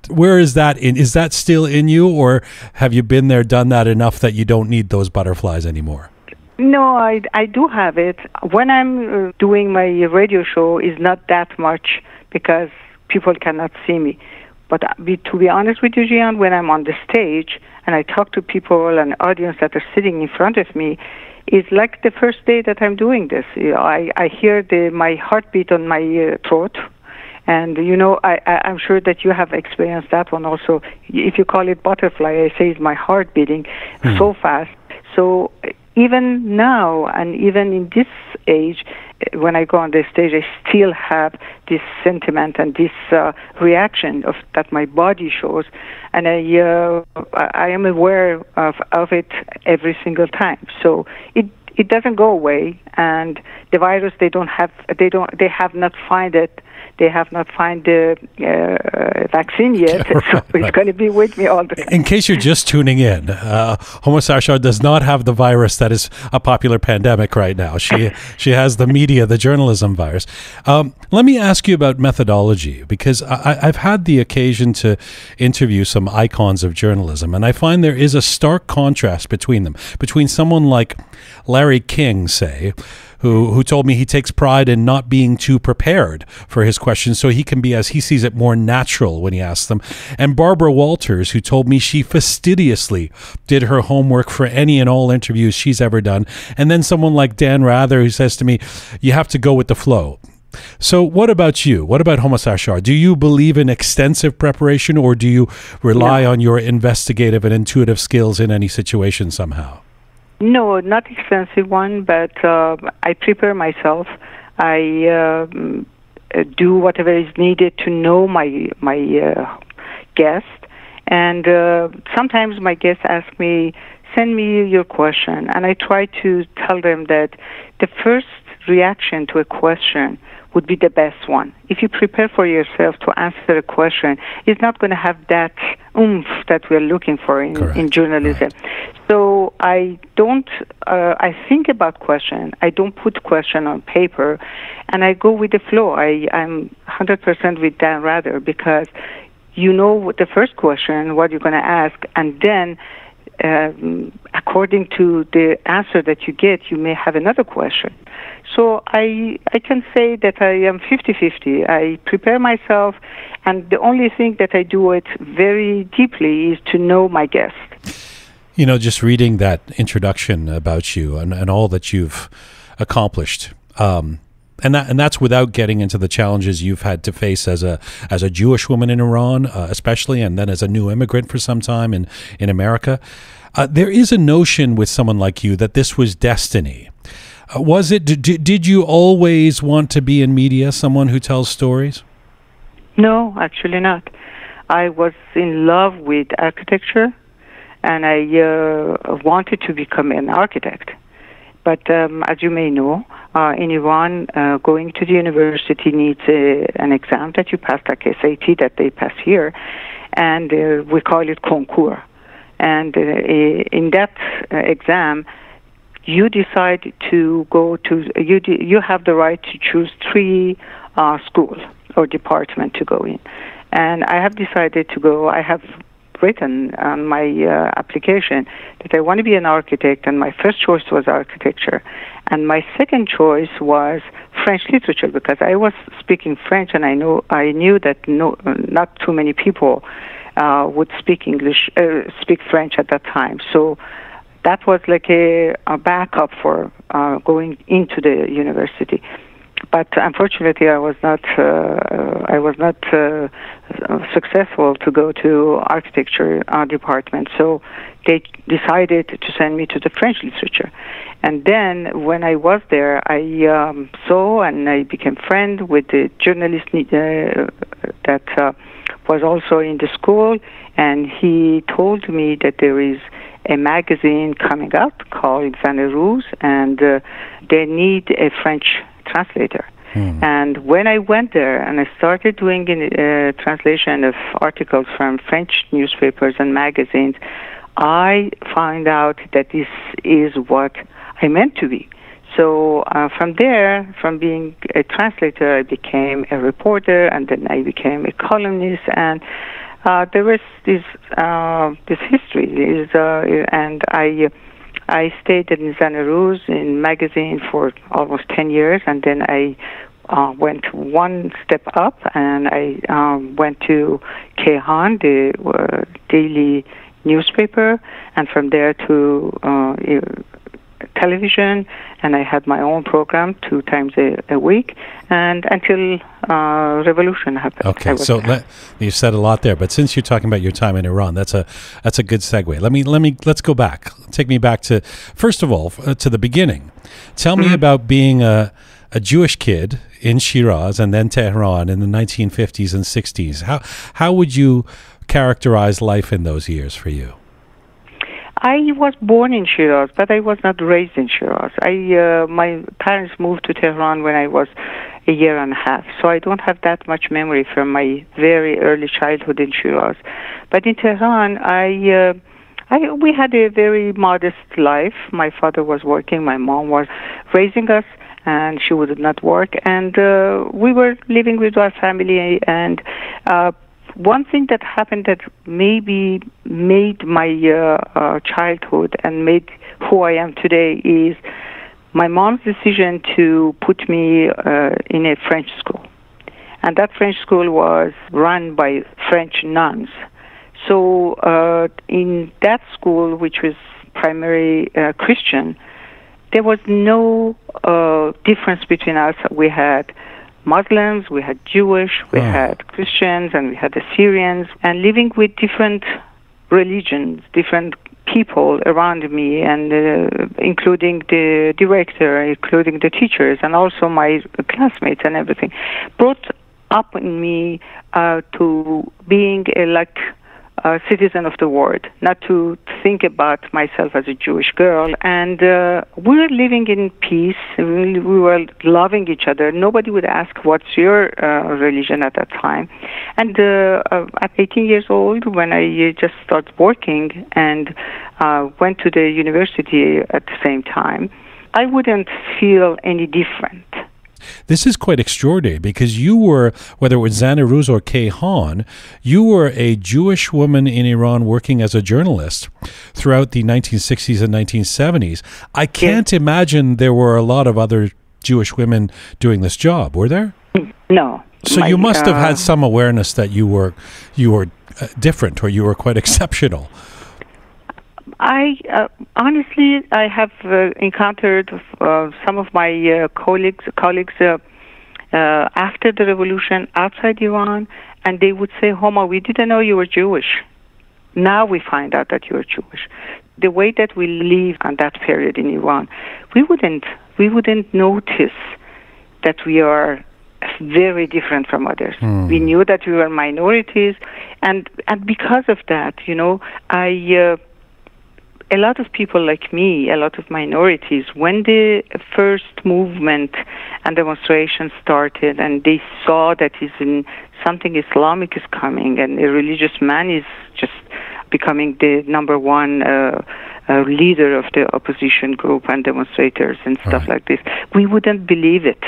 Where is that in? Is that still in you, or have you been there, done that enough that you don't need those butterflies anymore? No, I, I do have it. When I'm uh, doing my radio show, is not that much because people cannot see me. But uh, to be honest with you, Jian, when I'm on the stage and I talk to people and audience that are sitting in front of me, it's like the first day that I'm doing this. You know, I, I hear the, my heartbeat on my uh, throat. And you know, I, I, I'm sure that you have experienced that one also. If you call it butterfly, I say it's my heart beating so fast. So even now, and even in this age, when I go on the stage, I still have this sentiment and this uh, reaction of that my body shows, and I uh, I am aware of of it every single time. So it it doesn't go away, and the virus they don't have they don't they have not find it. They have not found the uh, vaccine yet, so Right, it's right. going to be with me all the time. In case you're just tuning in, uh, Homa does not have the virus that is a popular pandemic right now. She she has the media, the journalism virus. Um, let me ask you about methodology because I- I've had the occasion to interview some icons of journalism, and I find there is a stark contrast between them. Between someone like Larry King, say, who who told me he takes pride in not being too prepared for his questions so he can be as he sees it more natural when he asks them. And Barbara Walters who told me she fastidiously did her homework for any and all interviews she's ever done. And then someone like Dan Rather who says to me you have to go with the flow. So what about you? What about Homa Sarshar? Do you believe in extensive preparation or do you rely on your investigative and intuitive skills in any situation somehow No, not expensive one, but uh, I prepare myself. I uh, do whatever is needed to know my my uh, guest, and uh, sometimes my guests ask me, "Send me your question," and I try to tell them that the first reaction to a question would be the best one. If you prepare for yourself to answer a question, it's not going to have that oomph that we're looking for in, Correct. in journalism. So I don't. Uh, I think about question. I don't put question on paper, and I go with the flow. I I'm 100% with Dan Rather because you know what the first question, what you're going to ask, and then. Um, according to the answer that you get, you may have another question. So I I can say that I am 50-50. I prepare myself, and the only thing that I do it very deeply is to know my guest. You know, just reading that introduction about you and, and all that you've accomplished, um, and that and that's without getting into the challenges you've had to face as a as a Jewish woman in Iran, uh, especially, and then as a new immigrant for some time in in America. Uh, there is a notion with someone like you that this was destiny. Uh, was it? Did, did you always want to be in media? Someone who tells stories? No, actually not. I was in love with architecture, and I uh, wanted to become an architect. But um, as you may know, uh, Iran, uh, going to the university needs a, an exam that you pass, like SAT that they pass here, and uh, we call it concours. And uh, in that uh, exam, you decide to go to you. d- You have the right to choose three uh, schools or department to go in, and I have decided to go. I have written on my uh, application that I want to be an architect, and my first choice was architecture, and my second choice was French literature because I was speaking French, and I know I knew that no, not too many people uh, would speak English, uh, speak French at that time. So that was like a, a backup for uh, going into the university. But unfortunately, I was not uh, I was not uh, successful to go to architecture uh, department. So they decided to send me to the French literature. And then when I was there, I um, saw and I became friend with the journalist uh, that uh, was also in the school, and he told me that there is a magazine coming up called Xana and uh, they need a French translator. Hmm. And when I went there and I started doing a uh, translation of articles from French newspapers and magazines, I find out that this is what I meant to be. So uh, from there, from being a translator, I became a reporter, and then I became a columnist, and uh, there was this uh, this history. Is uh, and I I stayed in Zan-e Ruz in magazine for almost ten years, and then I uh, went one step up, and I um, went to Kayhan, the uh, daily newspaper, and from there to uh, television, and I had my own program two times a, a week, and until uh, revolution happened. Okay, so let, you said a lot there, but since you're talking about your time in Iran, that's a that's a good segue. Let me let me let's go back. Take me back to first of all uh, to the beginning. Tell mm-hmm. me about being a a Jewish kid in Shiraz and then Tehran in the 1950s and 60s. How how would you characterize life in those years for you? I was born in Shiraz, but I was not raised in Shiraz. I uh, my parents moved to Tehran when I was a year and a half, so I don't have that much memory from my very early childhood in Shiraz. But in Tehran, I. Uh, I, we had a very modest life. My father was working, my mom was raising us, and she would not work, and uh, we were living with our family. And uh, one thing that happened that maybe made my uh, uh, childhood and made who I am today is my mom's decision to put me uh, in a French school. And that French school was run by French nuns. So uh, in that school, which was primarily uh, Christian, there was no uh, difference between us. We had Muslims, we had Jewish, we oh. had Christians, and we had Assyrians, and living with different religions, different people around me, and uh, including the director, including the teachers, and also my classmates and everything, brought up in me uh, to being a like a citizen of the world, not to think about myself as a Jewish girl. And uh, we were living in peace. We were loving each other. Nobody would ask, What's your uh, religion at that time? And uh, uh at 18 years old, when I just started working and uh, went to the university at the same time, I wouldn't feel any different this is quite extraordinary because you were, whether it was Zan-e Ruz or Kayhan, you were a Jewish woman in Iran working as a journalist throughout the 1960s and 1970s. I can't yeah. imagine there were a lot of other Jewish women doing this job, were there? No. So My, you must have had uh, some awareness that you were you were uh, different or you were quite exceptional. I uh, honestly, I have uh, encountered uh, some of my uh, colleagues colleagues uh, uh, after the revolution outside Iran, and they would say, "Homa, we didn't know you were Jewish. Now we find out that you are Jewish." The way that we live on that period in Iran, we wouldn't we wouldn't notice that we are very different from others. Mm. We knew that we were minorities, and and because of that, you know, I a lot of people like me, a lot of minorities, when the first movement and demonstration started and they saw that is in something Islamic is coming and a religious man is just becoming the number one uh, uh, leader of the opposition group and demonstrators and stuff right. like this, we wouldn't believe it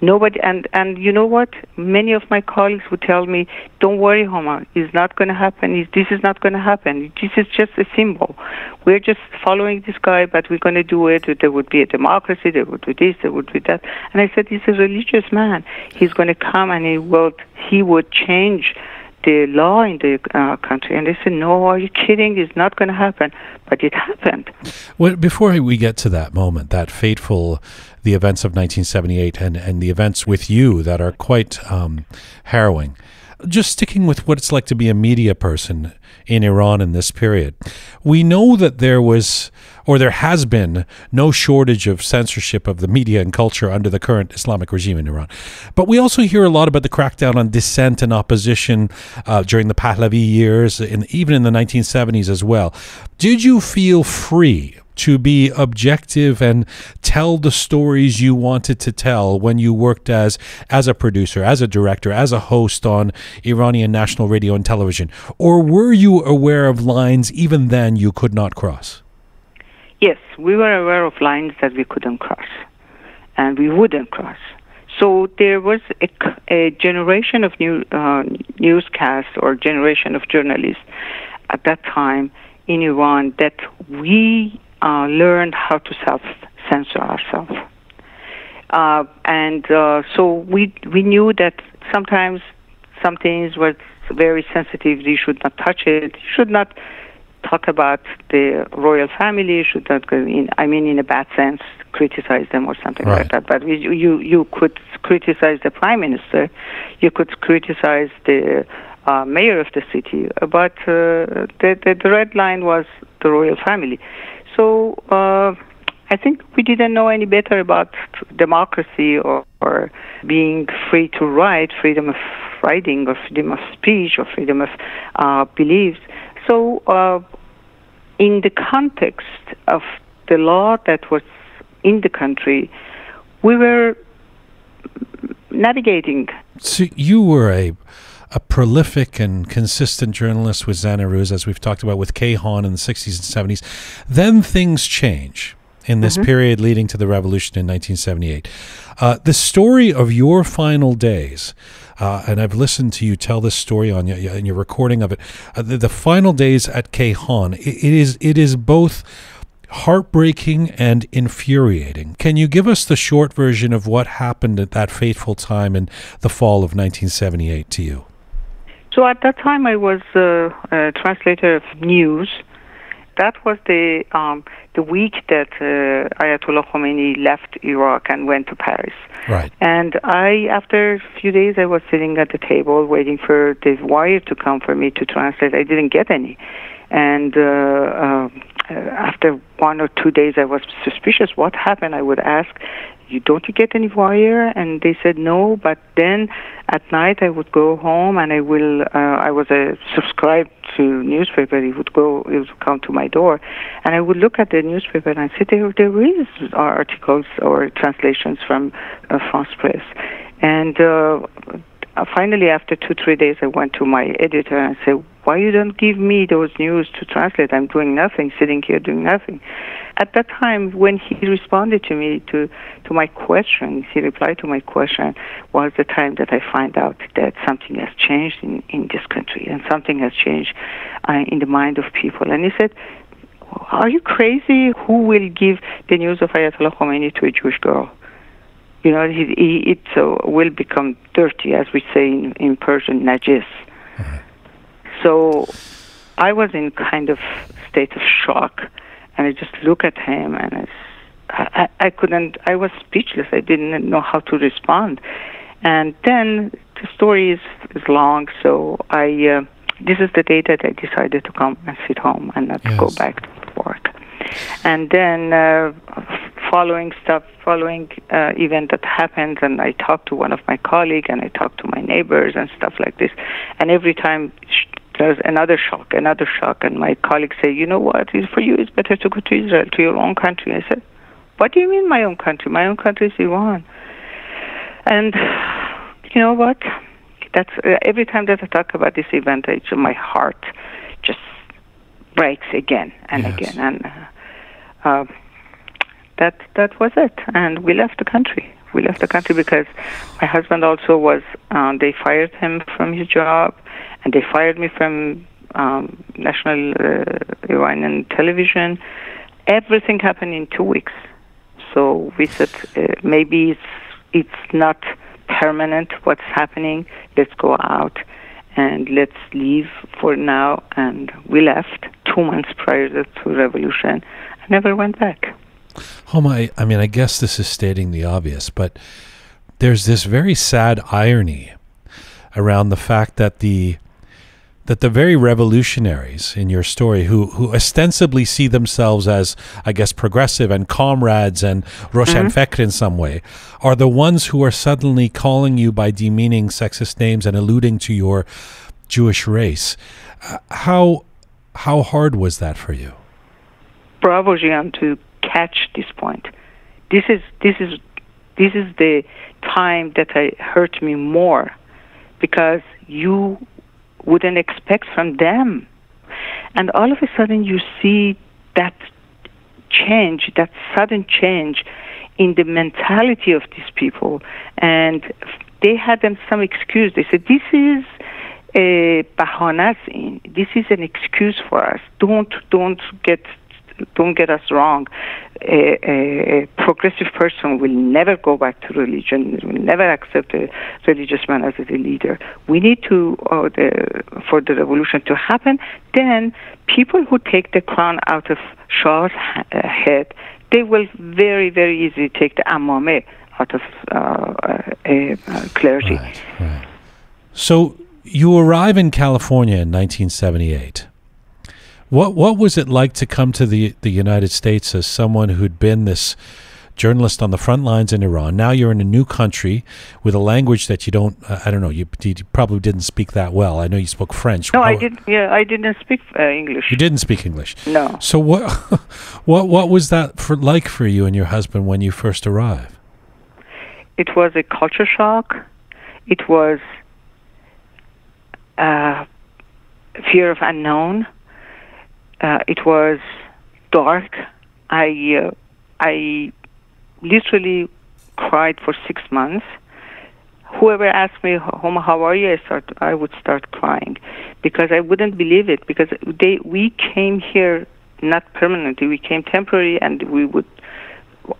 nobody and and you know what? Many of my colleagues would tell me don't worry Homa it's not going to happen this is not going to happen. This is just a symbol. We're just following this guy but we're going to do it. There would be a democracy. There would be this. There would be that. And i said he's a religious man. He's going to come and he will he would change the law in the uh, country. And they said, no, are you kidding? It's not going to happen. But it happened. Well, before we get to that moment, that fateful, the events of 1978 and, and the events with you that are quite um, harrowing, just sticking with what it's like to be a media person in Iran in this period. We know that there was, or there has been, no shortage of censorship of the media and culture under the current Islamic regime in Iran. But we also hear a lot about the crackdown on dissent and opposition uh, during the Pahlavi years, and even in the 1970s as well. Did you feel free to be objective and tell the stories you wanted to tell when you worked as as a producer, as a director, as a host on Iranian national radio and television? Or were you aware of lines even then you could not cross? Yes, we were aware of lines that we couldn't cross and we wouldn't cross. So there was a, a generation of new uh, newscasts or generation of journalists at that time in Iran that we uh, learned how to self censor ourselves. Uh, and uh, so we we knew that sometimes some things were very sensitive. You should not touch it. You should not talk about the royal family. You should not go in. I mean, in a bad sense, criticize them or something Right. like that. But we, you you could criticize the prime minister. You could criticize the uh, mayor of the city. But uh, the, the the red line was the royal family. So uh, I think we didn't know any better about democracy or, or being free to write, freedom of writing, or freedom of speech, or freedom of uh, beliefs. So, uh, in the context of the law that was in the country, we were navigating So you were a a prolific and consistent journalist with Zan-e Ruz, as we've talked about with Kayhan in the 60s and 70s. Then things change in this period leading to the revolution in 1978. Uh, the story of your final days, uh, and I've listened to you tell this story on your, in your recording of it. Uh, the, the final days at Kayhan, it, it is it is both heartbreaking and infuriating. Can you give us the short version of what happened at that fateful time in the fall of 1978 to you? So at that time, I was uh, a translator of news. That was the um, the week that uh, Ayatollah Khomeini left Iraq and went to Paris. Right. And I, after a few days, I was sitting at the table waiting for the wire to come for me to translate. I didn't get any. And uh, uh, after one or two days, I was suspicious. What happened? I would ask, "You don't you get any wire?" And they said no. But then at night, I would go home and I will. Uh, I was a subscribed to newspaper. It would go. It would come to my door, and I would look at the newspaper and I said, "There, there is articles or translations from uh, France Press." And uh, uh, finally, after two, three days, I went to my editor and said, why you don't give me those news to translate? I'm doing nothing, sitting here doing nothing. At that time, when he responded to me, to, to my question, he replied to my question, was the time that I find out that something has changed in, in this country and something has changed uh, in the mind of people. And he said, are you crazy? Who will give the news of Ayatollah Khomeini to a Jewish girl? You know, he, he, it uh, will become dirty, as we say in, in Persian, najis. So I was in kind of state of shock, and I just look at him, and I, I, I couldn't. I was speechless. I didn't know how to respond. And then the story is is long, so I. Uh, this is the day that I decided to come and sit home and not go back to work. And then uh, following stuff, following uh, event that happens, and I talk to one of my colleagues, and I talk to my neighbors and stuff like this. And every time sh- there's another shock, another shock, and my colleagues say, you know what, it's for you, it's better to go to Israel, to your own country. I said, what do you mean my own country? My own country is Iran. And you know what? That's uh, every time that I talk about this event, it's, my heart just breaks again and Yes. again, and uh, uh, that that was it. And we left the country. We left the country because my husband also was. Um, they fired him from his job, and they fired me from um, national uh, Iranian television. Everything happened in two weeks. So we said uh, maybe it's it's not permanent what's happening. Let's go out and let's leave for now. And we left two months prior to the revolution. I never went back. Oh my! I mean, I guess this is stating the obvious, but there's this very sad irony around the fact that the that the very revolutionaries in your story who who ostensibly see themselves as I guess progressive and comrades and Roshan mm in some way are the ones who are suddenly calling you by demeaning sexist names and alluding to your Jewish race. Uh, how how hard was that for you? Bravo, Jian, to catch this point. This is this is this is the time that I hurt me more because you wouldn't expect from them. And all of a sudden you see that change, that sudden change in the mentality of these people. And they had them some excuse. They said, This is a bahanas in. This is an excuse for us. Don't don't get don't get us wrong. A, a, progressive person will never go back to religion, will never accept a religious man as a leader. We need to, uh, the, for the revolution to happen, then people who take the crown out of Shah's uh, head, they will very, very easily take the amame out of uh, a, clergy. Right, right. So you arrive in California in 1978. What what was it like to come to the the United States as someone who'd been this journalist on the front lines in Iran? Now you're in a new country with a language that you don't. Uh, I don't know. You, you, probably didn't speak that well. I know you spoke French. No, How, I didn't. Yeah, I didn't speak uh, English. You didn't speak English. No. So what what what was that for like for you and your husband when you first arrived? It was a culture shock. It was uh, fear of unknown uh, it was dark. I uh, I literally cried for six months. Whoever asked me, "Homa, how are you?" I start I would start crying because I wouldn't believe it because they we came here not permanently. We came temporary, and we would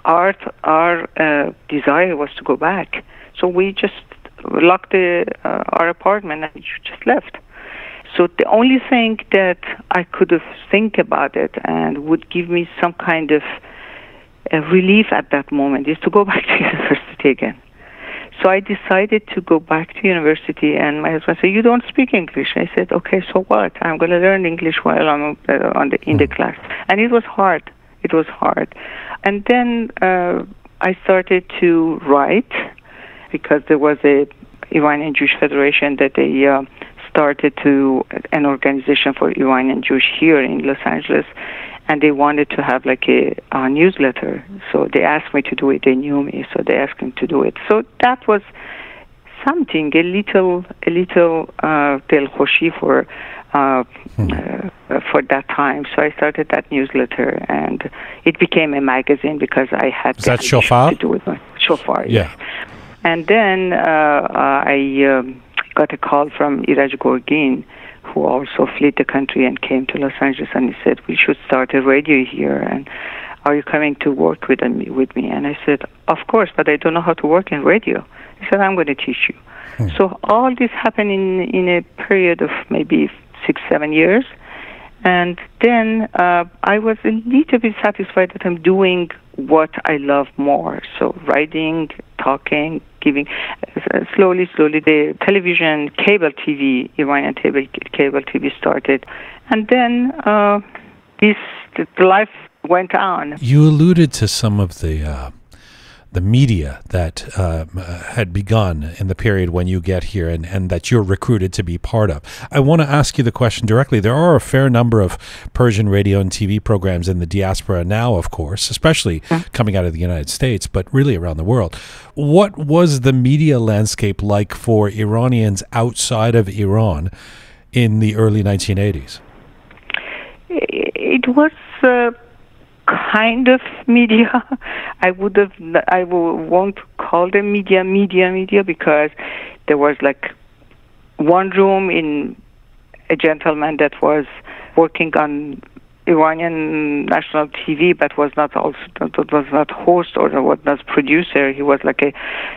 our our uh, desire was to go back. So we just locked the, uh, our apartment and just left. So the only thing that I could have think about it and would give me some kind of uh, relief at that moment is to go back to university again. So I decided to go back to university, and my husband said, "You don't speak English." I said, "Okay, so what? I'm going to learn English while I'm uh, on the in the hmm. class." And it was hard. It was hard. And then uh, I started to write because there was a Iranian Jewish Federation that they uh, started to an organization for Iranian Jewish here in Los Angeles, and they wanted to have like a, a newsletter. So they asked me to do it. They knew me, so they asked me to do it. So that was something, a little, a little uh, delkhoshi for. Uh, hmm. uh, for that time, so I started that newsletter, and it became a magazine because I had Is that shofar? to do with my shofar. Yeah. Yes. And then uh, uh I um, got a call from Iraj Gorgin, who also fled the country and came to Los Angeles, and he said, "We should start a radio here." And are you coming to work with me? With me? And I said, "Of course, but I don't know how to work in radio." He said, "I'm going to teach you." Hmm. So all this happened in in a period of maybe six, seven years. And then uh, I was a little bit satisfied that I'm doing what I love more. So writing, talking, giving. Uh, slowly, slowly, the television, cable TV, Iranian cable, cable TV started. And then uh, this, the life went on. You alluded to some of the uh, the media that uh, had begun in the period when you get here and, and that you're recruited to be part of. I want to ask you the question directly. There are a fair number of Persian radio and TV programs in the diaspora now, of course, especially coming out of the United States, but really around the world. What was the media landscape like for Iranians outside of Iran in the early 1980s? It was. Uh kind of media. I would have, I won't call them media, media, media, because there was like one room in a gentleman that was working on Iranian national TV, but was not also was not host or was not producer. He was like a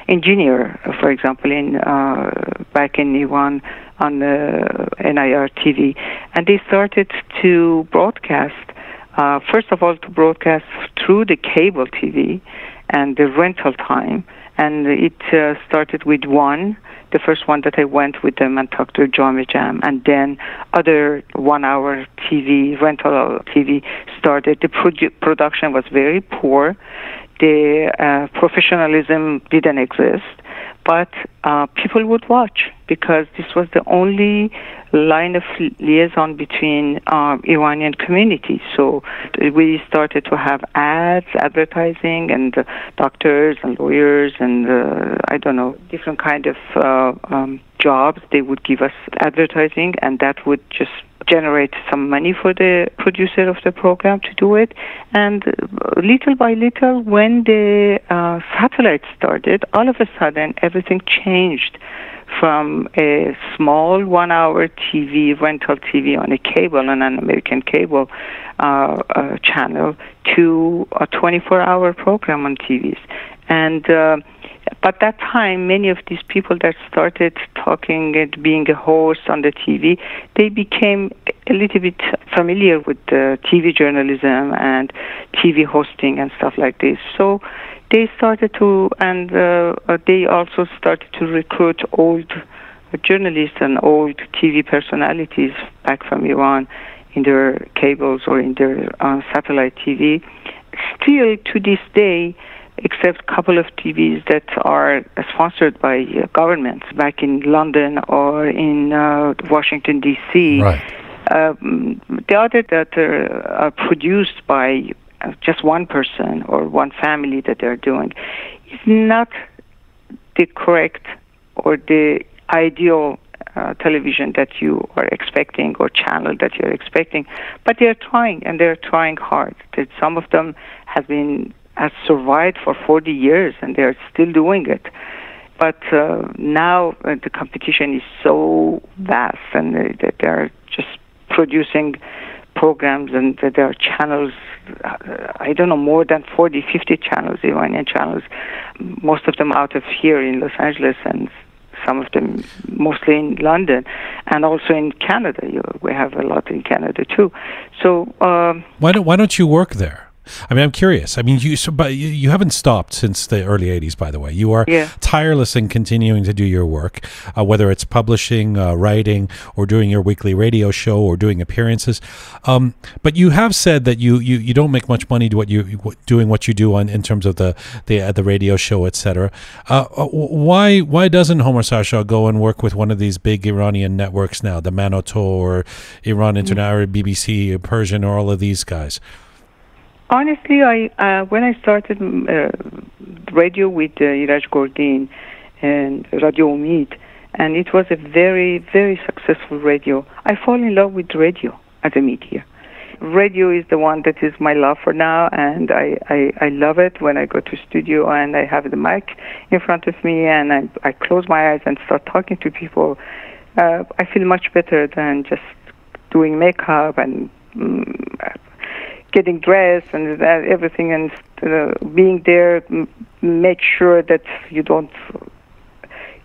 engineer, for example, in uh, back in Iran on uh, NIR TV, and they started to broadcast. Uh, first of all, to broadcast through the cable TV and the rental time, and it uh, started with one the first one that I went with them and talked to Jam Jam, and then other one-hour TV rental TV started. The produ- production was very poor. The uh, professionalism didn't exist, but uh, people would watch because this was the only line of liaison between uh, Iranian communities. So we started to have ads, advertising, and uh, doctors and lawyers and uh, I don't know different kind of uh, um, jobs. They would give us advertising, and that would just generate some money for the producer of the program to do it. And uh, little by little, when the uh, satellite started, all of a sudden everything changed from a small one hour TV, rental TV on a cable, on an American cable uh, uh, channel, to a 24 hour program on TVs. And uh, but that time, many of these people that started talking and being a host on the TV, they became a little bit familiar with the TV journalism and TV hosting and stuff like this. So they started to, and uh, uh, they also started to recruit old journalists and old TV personalities back from Iran in their cables or in their uh, satellite TV. Still to this day, except a couple of TVs that are sponsored by uh, governments back in London or in uh, Washington D.C. Right. Um, the other that are, are produced by uh, just one person or one family that they're doing is not the correct or the ideal uh, television that you are expecting or channel that you're expecting but they're trying and they're trying hard that some of them have been has survived for 40 years and they're still doing it. But uh, now uh, the competition is so vast and that they're just producing programs and there are channels uh, i don't know more than 40 50 channels iranian channels most of them out of here in los angeles and some of them mostly in london and also in canada. You, we have a lot in canada too. So um, why don't why don't you work there I mean, I'm curious. I mean, you so, but you, you haven't stopped since the early '80s. By the way, you are yeah. tireless in continuing to do your work, uh, whether it's publishing, uh, writing, or doing your weekly radio show or doing appearances. Um, but you have said that you, you, you don't make much money do what you doing what you do on in terms of the the uh, the radio show, etc. Uh, uh why why doesn't Homa Sarshar go and work with one of these big Iranian networks now, the Manoto or Iran. International, mm-hmm. BBC, Persian, or all of these guys? Honestly, I uh, when I started uh, radio with uh, Iraj Gorgin and Radio Umid, and it was a very very successful radio. I fall in love with radio as a media. Radio is the one that is my love for now, and I, I, I love it when I go to studio and I have the mic in front of me and I, I close my eyes and start talking to people. Uh, I feel much better than just doing makeup and um, getting dressed and everything and uh, being there make sure that you don't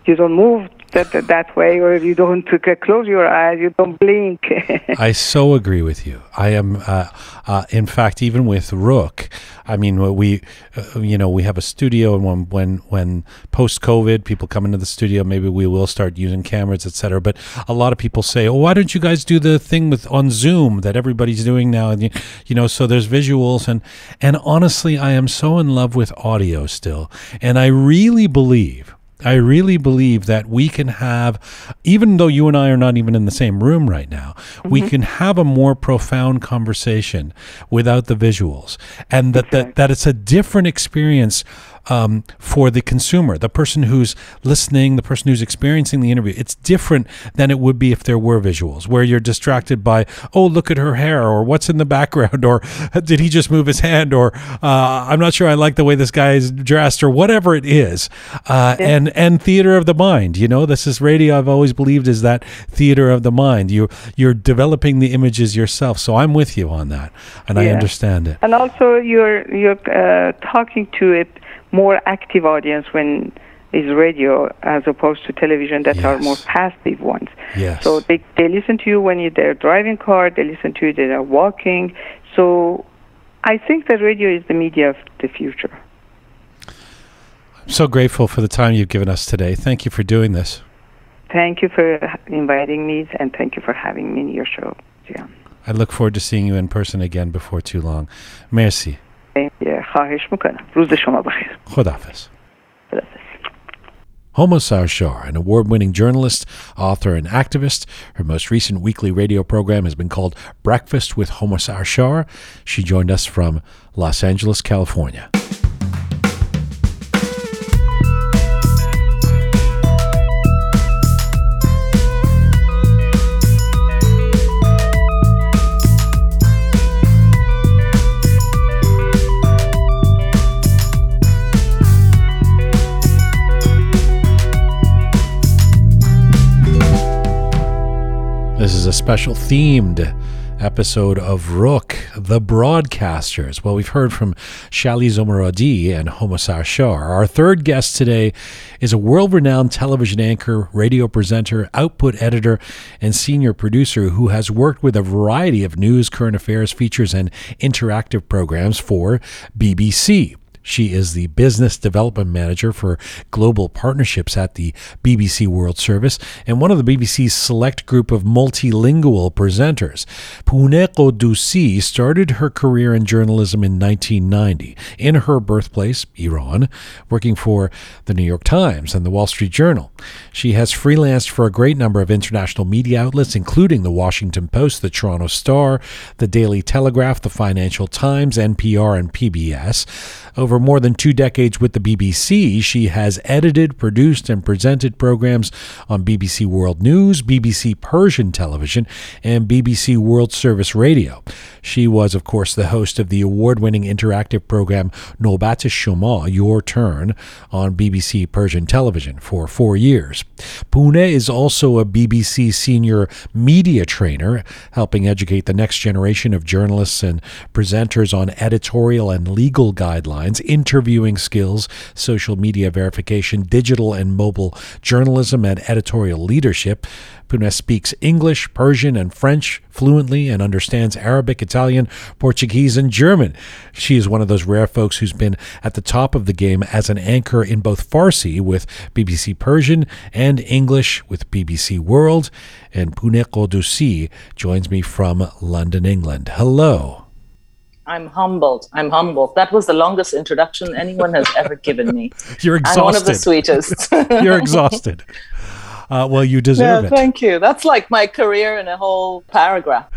you don't move that that, that way, or if you don't close your eyes, you don't blink. I so agree with you. I am, uh, uh, in fact, even with Roqe. I mean, we, uh, you know, we have a studio, and when when when post COVID, people come into the studio, maybe we will start using cameras, etc. But a lot of people say, "Oh, why don't you guys do the thing with on Zoom that everybody's doing now?" And you know, so there's visuals, and and honestly, I am so in love with audio still, and I really believe I really believe that we can have, even though you and I are not even in the same room right now, mm-hmm. we can have a more profound conversation without the visuals, and that, that that it's a different experience um, for the consumer, the person who's listening, the person who's experiencing the interview. It's different than it would be if there were visuals, where you're distracted by, oh, look at her hair, or what's in the background, or did he just move his hand, or uh, I'm not sure I like the way this guy is dressed, or whatever it is. Uh, yeah. And and theater of the mind. You know, this is radio. I've always believed is that theater of the mind. You you're developing the images yourself. So I'm with you on that, and yeah. I understand it. And also, you're you're uh, talking to it more active audience when is radio as opposed to television that are more passive ones. Yes. So they, they listen to you when you're they're driving car, they listen to you when they're walking. So I think that radio is the media of the future. I'm so grateful for the time you've given us today. Thank you for doing this. Thank you for inviting me and thank you for having me in your show. Yeah. I look forward to seeing you in person again before too long. Merci. خواهش میکنم روز شما بخیر خداحافظ Homa Sarshar, an award winning journalist, author, and activist. Her most recent weekly radio program has been called Breakfast with Homa Sarshar. She joined us from Los Angeles, California. This is a special themed episode of Roqe, the Broadcasters. Well, we've heard from Shally Zomorodi and Homa Sarshar. Our third guest today is a world renowned television anchor, radio presenter, output editor, and senior producer who has worked with a variety of news, current affairs features, and interactive programs for BBC. She is the business development manager for global partnerships at the BBC World Service and one of the BBC's select group of multilingual presenters. Pouneh Ghoddoosi started her career in journalism in 1990 in her birthplace, Iran, working for the New York Times and the Wall Street Journal. She has freelanced for a great number of international media outlets, including the Washington Post, the Toronto Star, the Daily Telegraph, the Financial Times, NPR, and PBS. Over more than two decades with the BBC, she has edited, produced, and presented programs on BBC World News, BBC Persian Television, and BBC World Service Radio. She was, of course, the host of the award winning interactive program Nobat Shoma, Your Turn, on BBC Persian Television for four years. Pouneh is also a BBC senior media trainer, helping educate the next generation of journalists and presenters on editorial and legal guidelines, interviewing skills, social media verification, digital and mobile journalism, and editorial leadership. Pouneh speaks English, Persian, and French fluently and understands Arabic, Italian, Portuguese, and German. She is one of those rare folks who's been at the top of the game as an anchor in both Farsi with BBC Persian and English with BBC World. And Pouneh Ghoddoosi joins me from London, England. Hello. I'm humbled. I'm humbled. That was the longest introduction anyone has ever given me. You're I'm one of the sweetest. You're exhausted. Uh, well, you deserve it. thank you. That's like my career in a whole paragraph.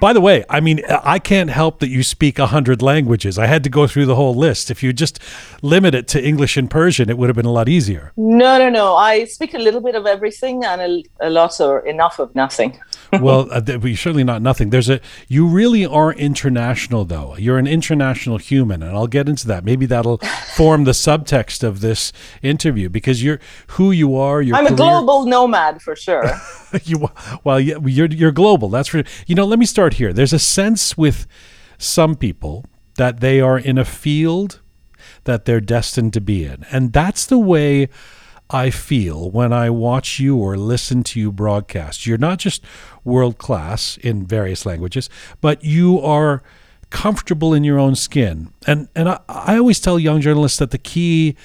By the way, I mean, I can't help that you speak a hundred languages. I had to go through the whole list. If you just limit it to English and Persian, it would have been a lot easier. No, no, no. I speak a little bit of everything and a, a lot or enough of nothing. well, uh, we certainly not nothing. There's a you really are international though. You're an international human, and I'll get into that. Maybe that'll form the subtext of this interview because you're who you are. Your I'm a global nomad for sure. you well yeah, you're you're global that's for you know let me start here. There's a sense with some people that they are in a field that they're destined to be in. And that's the way I feel when I watch you or listen to you broadcast. You're not just world class in various languages but you are comfortable in your own skin. And and I, I always tell young journalists that the key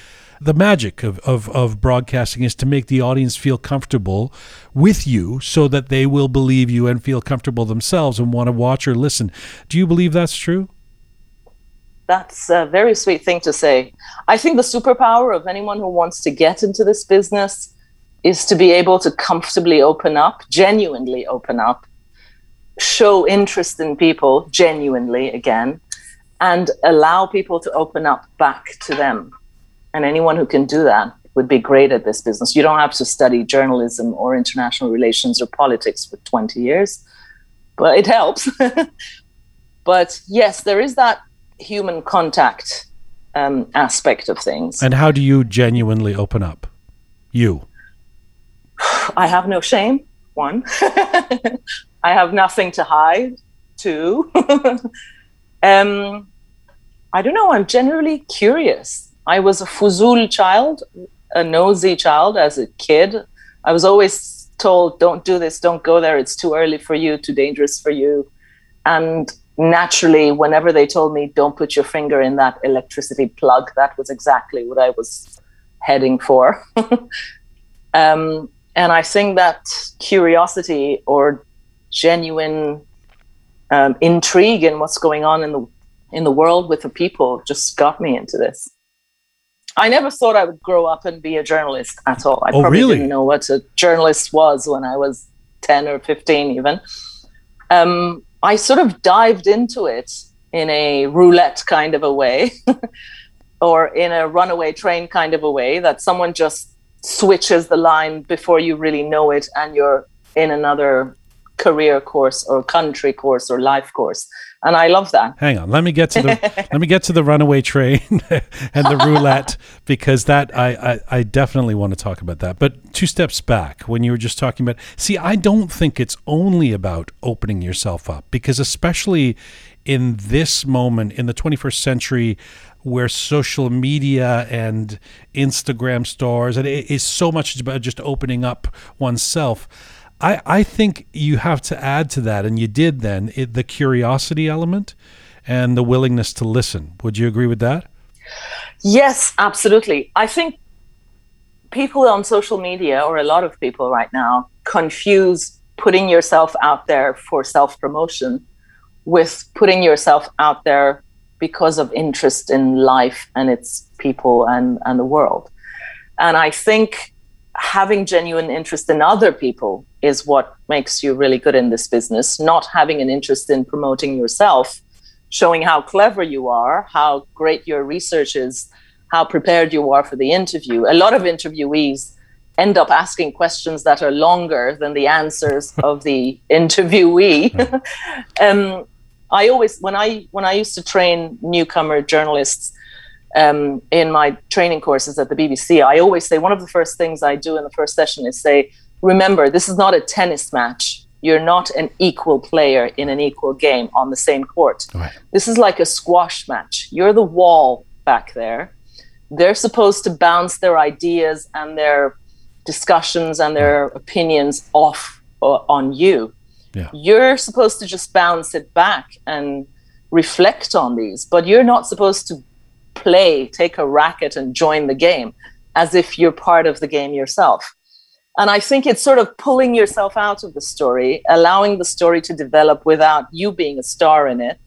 the magic of, of, of broadcasting is to make the audience feel comfortable with you so that they will believe you and feel comfortable themselves and want to watch or listen. Do you believe that's true? That's a very sweet thing to say. I think the superpower of anyone who wants to get into this business is to be able to comfortably open up, genuinely open up, show interest in people genuinely again, and allow people to open up back to them. And anyone who can do that would be great at this business. You don't have to study journalism or international relations or politics for 20 years, but it helps. but yes, there is that human contact um, aspect of things. And how do you genuinely open up? You. I have no shame. One, I have nothing to hide. Two, um, I don't know. I'm generally curious. I was a Fuzul child a nosy child as a kid. I was always told, don't do this, don't go there, it's too early for you, too dangerous for you. And naturally, whenever they told me, don't put your finger in that electricity plug, that was exactly what I was heading for. um, and I think that curiosity or genuine um, intrigue in what's going on in the in the world with the people just got me into this. I never thought I would grow up and be a journalist at all. I oh, probably really? didn't know what a journalist was when I was 10 or 15 even. Um, I sort of dived into it in a roulette kind of a way or in a runaway train kind of a way that someone just switches the line before you really know it and you're in another career course or country course or life course and i love that hang on let me get to the let me get to the runaway train and the roulette because that I, I i definitely want to talk about that but two steps back when you were just talking about see i don't think it's only about opening yourself up because especially in this moment in the 21st century where social media and Instagram stores and it is so much about just opening up oneself. I, I think you have to add to that, and you did then, it, the curiosity element and the willingness to listen. Would you agree with that? Yes, absolutely. I think people on social media, or a lot of people right now, confuse putting yourself out there for self promotion with putting yourself out there because of interest in life and its people and, and the world. And I think having genuine interest in other people is what makes you really good in this business, not having an interest in promoting yourself, showing how clever you are, how great your research is, how prepared you are for the interview. A lot of interviewees end up asking questions that are longer than the answers of the interviewee. um, I always when I when I used to train newcomer journalists um, in my training courses at the BBC, I always say one of the first things I do in the first session is say, remember, this is not a tennis match. You're not an equal player in an equal game on the same court. Right. This is like a squash match. You're the wall back there. They're supposed to bounce their ideas and their discussions and their opinions off uh, on you. Yeah. You're supposed to just bounce it back and reflect on these, but you're not supposed to play, take a racket and join the game as if you're part of the game yourself. And I think it's sort of pulling yourself out of the story, allowing the story to develop without you being a star in it,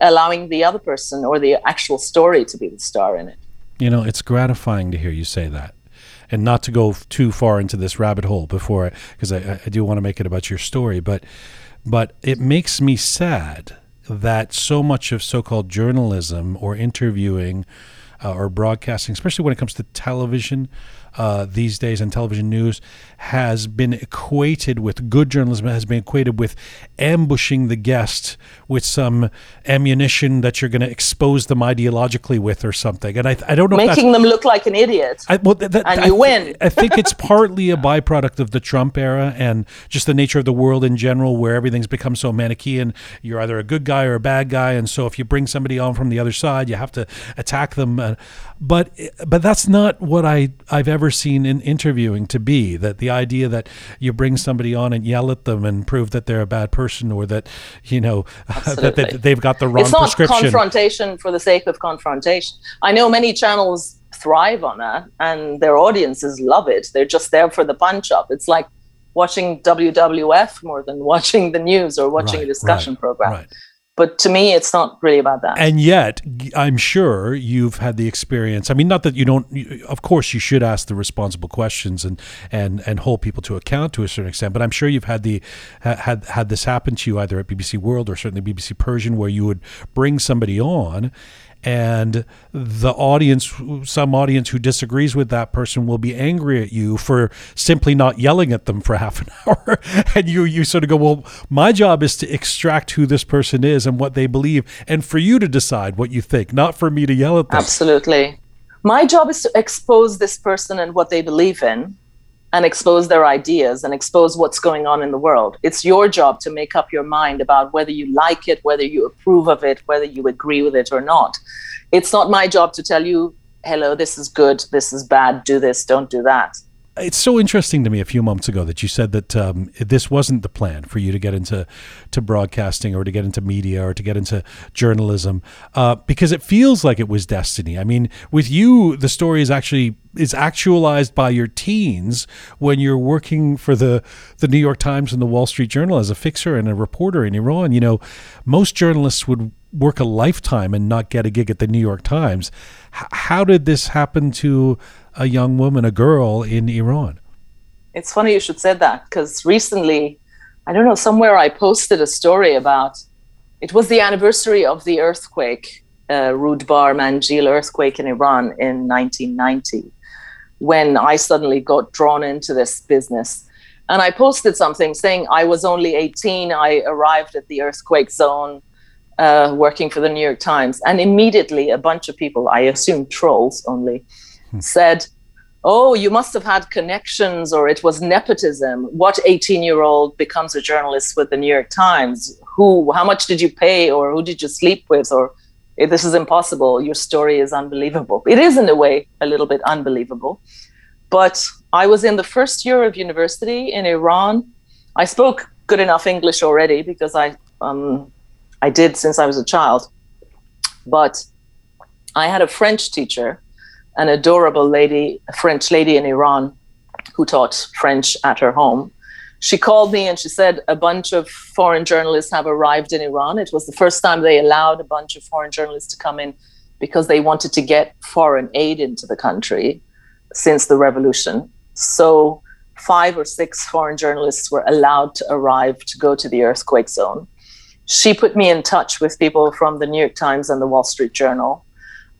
allowing the other person or the actual story to be the star in it. You know, it's gratifying to hear you say that and not to go too far into this rabbit hole before because I, I do want to make it about your story but but it makes me sad that so much of so-called journalism or interviewing uh, or broadcasting especially when it comes to television uh, these days and television news has been equated with good journalism has been equated with ambushing the guest with some ammunition that you're going to expose them ideologically with or something. And I, I don't know making them look like an idiot. I, well, that, and I, you win. I think it's partly a byproduct of the Trump era and just the nature of the world in general, where everything's become so manichean. You're either a good guy or a bad guy, and so if you bring somebody on from the other side, you have to attack them. Uh, but but that's not what I I've ever seen in interviewing to be that the idea that you bring somebody on and yell at them and prove that they're a bad person or that you know that, that they've got the wrong it's not prescription. confrontation for the sake of confrontation. I know many channels thrive on that and their audiences love it. They're just there for the punch up. It's like watching WWF more than watching the news or watching Right, a discussion right, program. right. But to me, it's not really about that. And yet, i'm sure you've had the experience. I mean, not that you don't. Of course, you should ask the responsible questions and and and hold people to account to a certain extent. But I'm sure you've had the had had this happen to you either at BBC World or certainly BBC Persian, where you would bring somebody on. And the audience, some audience who disagrees with that person, will be angry at you for simply not yelling at them for half an hour. and you, you sort of go, well, my job is to extract who this person is and what they believe, and for you to decide what you think, not for me to yell at them. Absolutely. My job is to expose this person and what they believe in and expose their ideas and expose what's going on in the world. It's your job to make up your mind about whether you like it, whether you approve of it, whether you agree with it or not. It's not my job to tell you hello, this is good, this is bad, do this, don't do that. It's so interesting to me a few months ago that you said that um, this wasn't the plan for you to get into to broadcasting or to get into media or to get into journalism uh, because it feels like it was destiny. I mean, with you, the story is actually is actualized by your teens when you're working for the the New York Times and the Wall Street Journal as a fixer and a reporter in Iran. You know, most journalists would work a lifetime and not get a gig at the New York Times. H- how did this happen to a young woman, a girl in Iran? It's funny you should say that because recently, I don't know, somewhere I posted a story about it was the anniversary of the earthquake, uh, Rudbar Manjil earthquake in Iran in 1990, when I suddenly got drawn into this business. And I posted something saying I was only 18. I arrived at the earthquake zone uh, working for the New York Times. And immediately, a bunch of people, I assume trolls only. Said, Oh, you must have had connections or it was nepotism. What 18 year old becomes a journalist with the New York Times? Who, how much did you pay or who did you sleep with? Or this is impossible. Your story is unbelievable. It is, in a way, a little bit unbelievable. But I was in the first year of university in Iran. I spoke good enough English already because I um, I did since I was a child. But I had a French teacher, an adorable lady, a French lady in Iran who taught French at her home. She called me and she said a bunch of foreign journalists have arrived in Iran. It was the first time they allowed a bunch of foreign journalists to come in because they wanted to get foreign aid into the country since the revolution. So, five or six foreign journalists were allowed to arrive to go to the earthquake zone she put me in touch with people from the New York Times and the Wall Street Journal.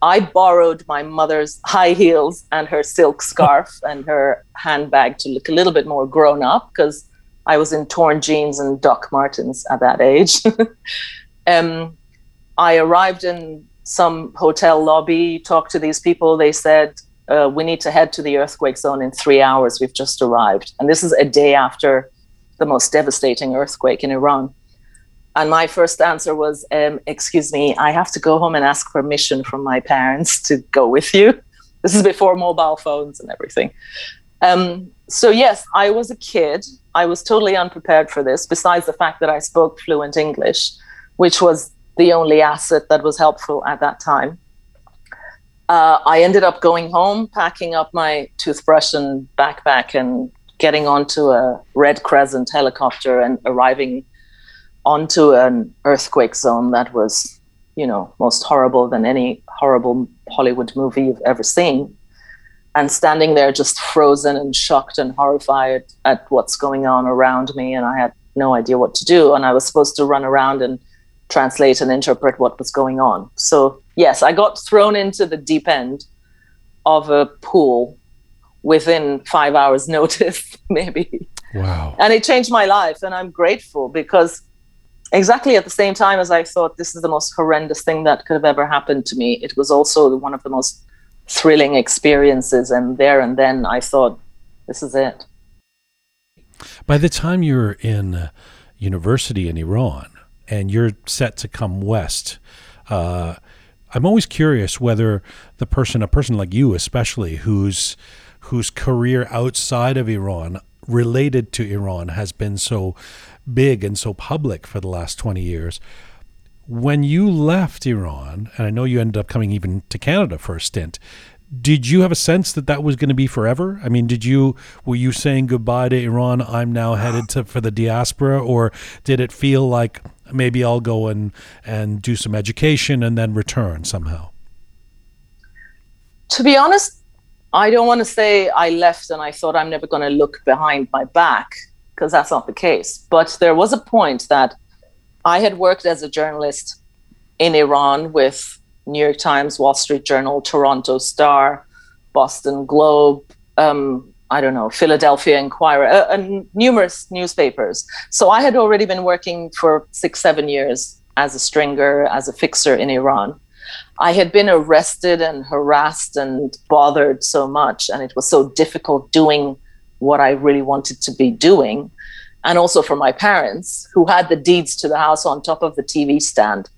I borrowed my mother's high heels and her silk scarf and her handbag to look a little bit more grown up because I was in torn jeans and Doc Martens at that age. um, I arrived in some hotel lobby, talked to these people. They said, uh, We need to head to the earthquake zone in three hours. We've just arrived. And this is a day after the most devastating earthquake in Iran. And my first answer was, um, Excuse me, I have to go home and ask permission from my parents to go with you. This is before mobile phones and everything. Um, so, yes, I was a kid. I was totally unprepared for this, besides the fact that I spoke fluent English, which was the only asset that was helpful at that time. Uh, I ended up going home, packing up my toothbrush and backpack, and getting onto a Red Crescent helicopter and arriving onto an earthquake zone that was, you know, most horrible than any horrible Hollywood movie you've ever seen. And standing there just frozen and shocked and horrified at what's going on around me. And I had no idea what to do. And I was supposed to run around and translate and interpret what was going on. So, yes, I got thrown into the deep end of a pool within five hours' notice, maybe. Wow. And it changed my life. And I'm grateful because exactly at the same time as I thought this is the most horrendous thing that could have ever happened to me, it was also one of the most thrilling experiences. And there and then I thought, this is it. By the time you're in uh, university in Iran and you're set to come west, uh, I'm always curious whether the person, a person like you especially, whose whose career outside of Iran related to Iran has been so big and so public for the last 20 years. When you left Iran, and I know you ended up coming even to Canada for a stint, did you have a sense that that was going to be forever? I mean, did you were you saying goodbye to Iran? I'm now headed to for the diaspora, or did it feel like maybe I'll go and and do some education and then return somehow? To be honest, I don't want to say I left and I thought I'm never going to look behind my back because that's not the case. But there was a point that I had worked as a journalist in Iran with New York Times, Wall Street Journal, Toronto Star, Boston Globe, um, I don't know, Philadelphia Inquirer, uh, and numerous newspapers. So I had already been working for six, seven years as a stringer, as a fixer in Iran. I had been arrested and harassed and bothered so much, and it was so difficult doing what I really wanted to be doing. And also for my parents, who had the deeds to the house on top of the TV stand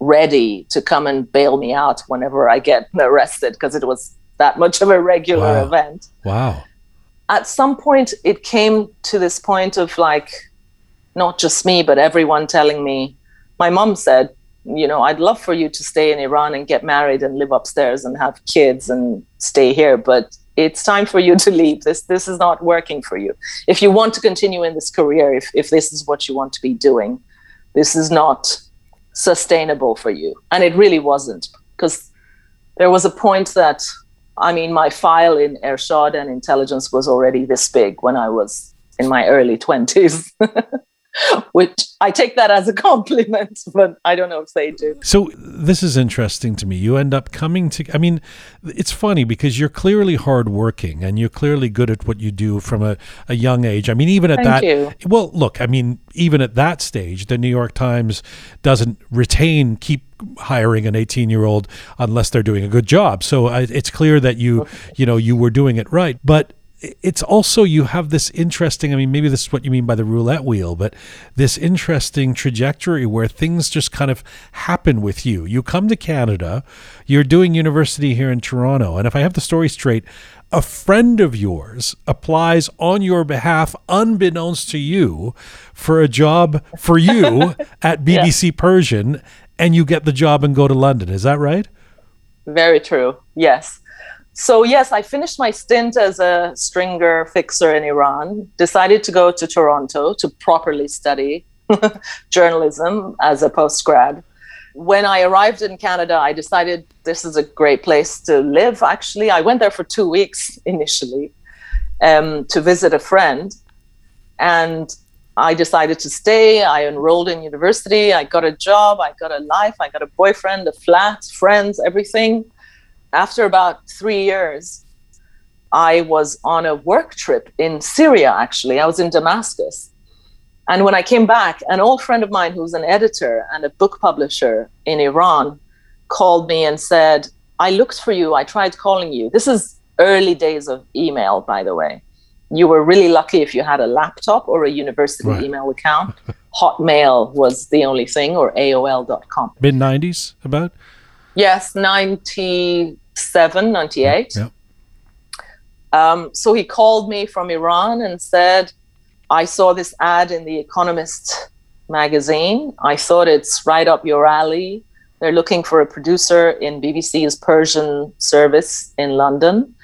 ready to come and bail me out whenever I get arrested because it was that much of a regular Wow. event. Wow. At some point, it came to this point of like, not just me, but everyone telling me, my mom said, you know, I'd love for you to stay in Iran and get married and live upstairs and have kids and stay here, but it's time for you to leave. This this is not working for you. If you want to continue in this career, if if this is what you want to be doing, this is not sustainable for you. And it really wasn't because there was a point that I mean my file in Ershad and intelligence was already this big when I was in my early 20s. Which I take that as a compliment, but I don't know if they do. So this is interesting to me. You end up coming to I mean, it's funny because you're clearly hardworking and you're clearly good at what you do from a, a young age. I mean, even at Thank that you. well, look, I mean, even at that stage, the New York Times doesn't retain keep hiring an 18 year old unless they're doing a good job. So it's clear that you, you know, you were doing it right. But it's also you have this interesting i mean maybe this is what you mean by the roulette wheel but this interesting trajectory where things just kind of happen with you you come to canada you're doing university here in toronto and if i have the story straight a friend of yours applies on your behalf unbeknownst to you for a job for you at bbc persian and you get the job and go to london is that right Very true. Yes. So, yes, I finished my stint as a stringer fixer in Iran, decided to go to Toronto to properly study journalism as a postgrad. When I arrived in Canada, I decided this is a great place to live. Actually, I went there for two weeks initially um, to visit a friend. And I decided to stay. I enrolled in university. I got a job. I got a life. I got a boyfriend, a flat, friends, everything. After about three years, I was on a work trip in Syria, actually. I was in Damascus. And when I came back, an old friend of mine who's an editor and a book publisher in Iran called me and said, I looked for you. I tried calling you. This is early days of email, by the way. You were really lucky if you had a laptop or a university Right. email account. Hotmail was the only thing, or AOL.com. mid 90s about Yes, 97, 98. Yeah. Um, so he called me from Iran and said, I saw this ad in the Economist magazine. I thought it's right up your alley. They're looking for a producer in BBC's Persian service in London.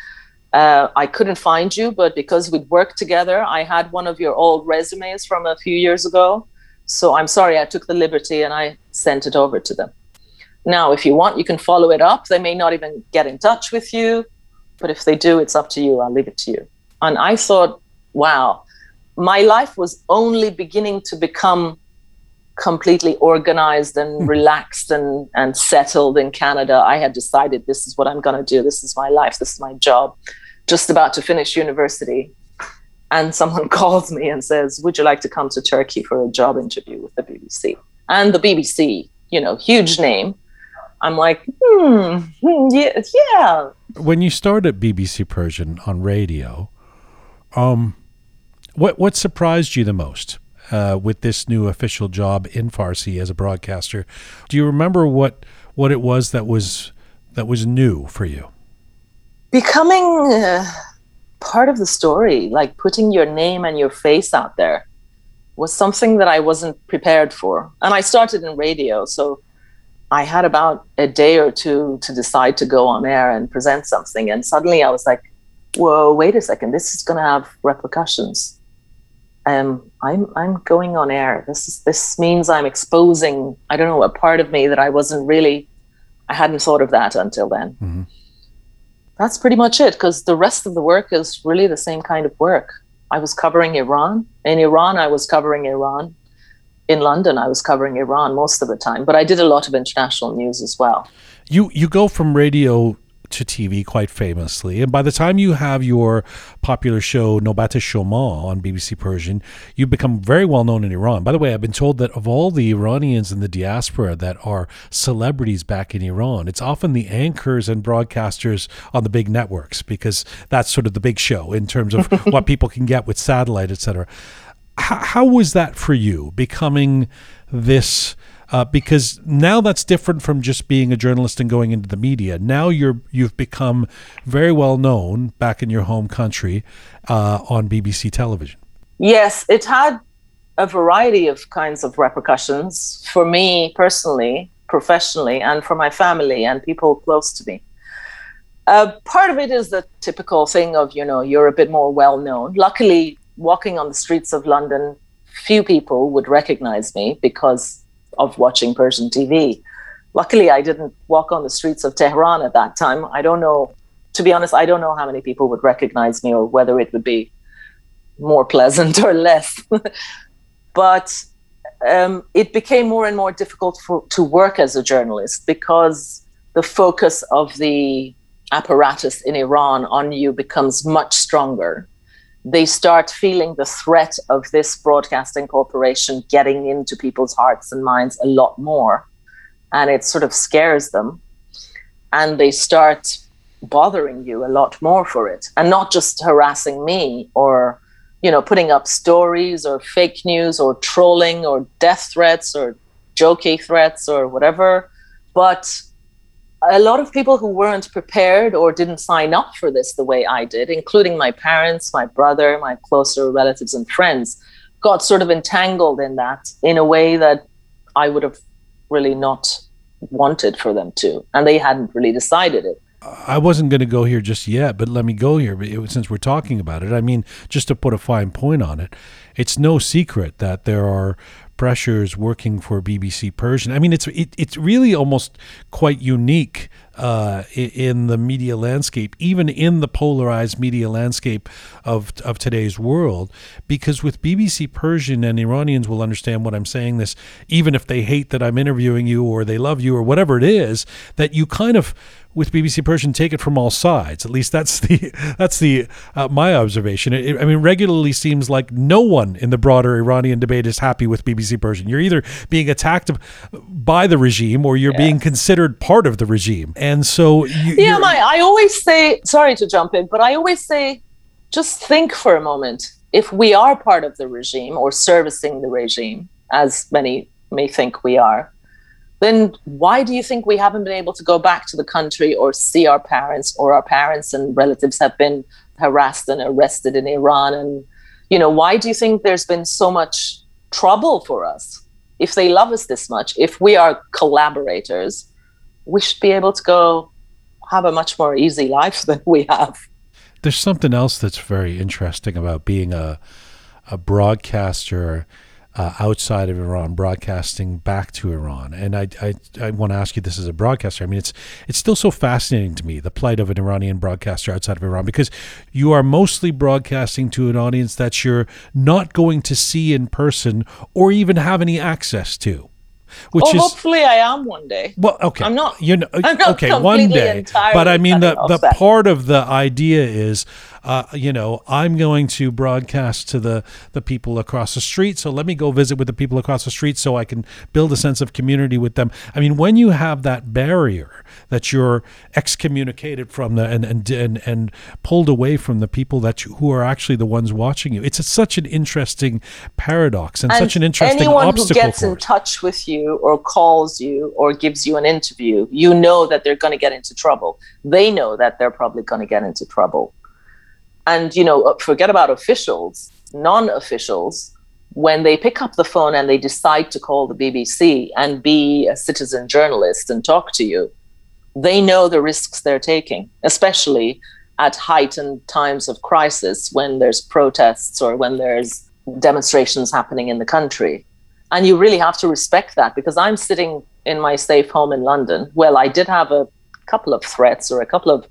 Uh, I couldn't find you, but because we'd worked together, I had one of your old resumes from a few years ago. So I'm sorry, I took the liberty and I sent it over to them. Now, if you want, you can follow it up. They may not even get in touch with you, but if they do, it's up to you. I'll leave it to you. And I thought, wow, my life was only beginning to become completely organized and hmm. relaxed and, and settled in Canada. I had decided this is what I'm going to do. This is my life. This is my job. Just about to finish university. And someone calls me and says, Would you like to come to Turkey for a job interview with the BBC? And the BBC, you know, huge name. I'm like, hmm, hmm, yeah, yeah. when you started BBC Persian on radio, um, what what surprised you the most uh, with this new official job in Farsi as a broadcaster? Do you remember what what it was that was that was new for you? becoming uh, part of the story, like putting your name and your face out there, was something that I wasn't prepared for. And I started in radio, so I had about a day or two to decide to go on air and present something. And suddenly I was like, whoa, wait a second, this is going to have repercussions. Um, I'm I'm going on air. This is this means I'm exposing I don't know a part of me that I wasn't really I hadn't thought of that until then Mhm. that's pretty much it because the rest of the work is really the same kind of work. I was covering Iran. In Iran, I was covering Iran. In London, I was covering Iran most of the time, but I did a lot of international news as well. You you go from radio to TV quite famously, and by the time you have your popular show Nobat Shoma on BBC Persian, you become very well known in Iran. By the way, I've been told that of all the Iranians in the diaspora that are celebrities back in Iran, it's often the anchors and broadcasters on the big networks because that's sort of the big show in terms of what people can get with satellite, etc. How, how was that for you, becoming this? uh, because now that's different from just being a journalist and going into the media. Now you're you've become very well known back in your home country uh, on BBC television. Yes, it had a variety of kinds of repercussions for me personally, professionally, and for my family and people close to me. Uh, part of it is the typical thing of, you know, you're a bit more well known. Luckily, walking on the streets of London, few people would recognize me because of watching Persian TV. Luckily, I didn't walk on the streets of Tehran at that time. I don't know, to be honest, I don't know how many people would recognize me or whether it would be more pleasant or less. but um, it became more and more difficult for, to work as a journalist because the focus of the apparatus in Iran on you becomes much stronger. They start feeling the threat of this broadcasting corporation getting into people's hearts and minds a lot more. And it sort of scares them. And they start bothering you a lot more for it and not just harassing me or you know putting up stories or fake news or trolling or death threats or jokey threats or whatever but a lot of people who weren't prepared or didn't sign up for this the way I did, including my parents, my brother, my closer relatives and friends, got sort of entangled in that in a way that I would have really not wanted for them to. And they hadn't really decided it. I wasn't going to go here just yet, but let me go here since we're talking about it. I mean, just to put a fine point on it, it's no secret that there are pressures working for BBC Persian. I mean, it's it, it's really almost quite unique uh, in the media landscape, even in the polarized media landscape of of today's world. Because with BBC Persian, and Iranians will understand what I'm saying. This, even if they hate that I'm interviewing you or they love you or whatever it is, that you kind of with BBC Persian take it from all sides. At least that's the that's the uh, my observation. It, I mean, regularly seems like no one in the broader Iranian debate is happy with BBC Persian. You're either being attacked by the regime or you're being considered part of the regime. And so, you, yeah, my, I always say, sorry to jump in, but I always say, just think for a moment. If we are part of the regime or servicing the regime, as many may think we are, then why do you think we haven't been able to go back to the country or see our parents or our parents and relatives have been harassed and arrested in Iran? And, you know, why do you think there's been so much trouble for us? If they love us this much, if we are collaborators, we should be able to go have a much more easy life than we have. There's something else that's very interesting about being a a broadcaster uh, outside of Iran, broadcasting back to Iran. And I, I, I want to ask you this as a broadcaster. I mean, it's it's still so fascinating to me the plight of an Iranian broadcaster outside of Iran because you are mostly broadcasting to an audience that you're not going to see in person or even have any access to. Which oh, is, hopefully I am one day. Well, okay. I'm not. You know, I'm not okay, one day. But I mean, the the part of the idea is uh, you know, I'm going to broadcast to the, the people across the street. So let me go visit with the people across the street so I can build a sense of community with them. I mean, when you have that barrier that you're excommunicated from the and and and, and pulled away from the people that you, who are actually the ones watching you, it's a, such an interesting paradox and, and such an interesting anyone obstacle. who gets in touch with you or calls you or gives you an interview, you know that they're going to get into trouble. They know that they're probably going to get into trouble and, you know, forget about officials, non officials, when they pick up the phone and they decide to call the BBC and be a citizen journalist and talk to you, they know the risks they're taking, especially at heightened times of crisis when there's protests or when there's demonstrations happening in the country. And you really have to respect that because I'm sitting in my safe home in London. Well, I did have a couple of threats or a couple of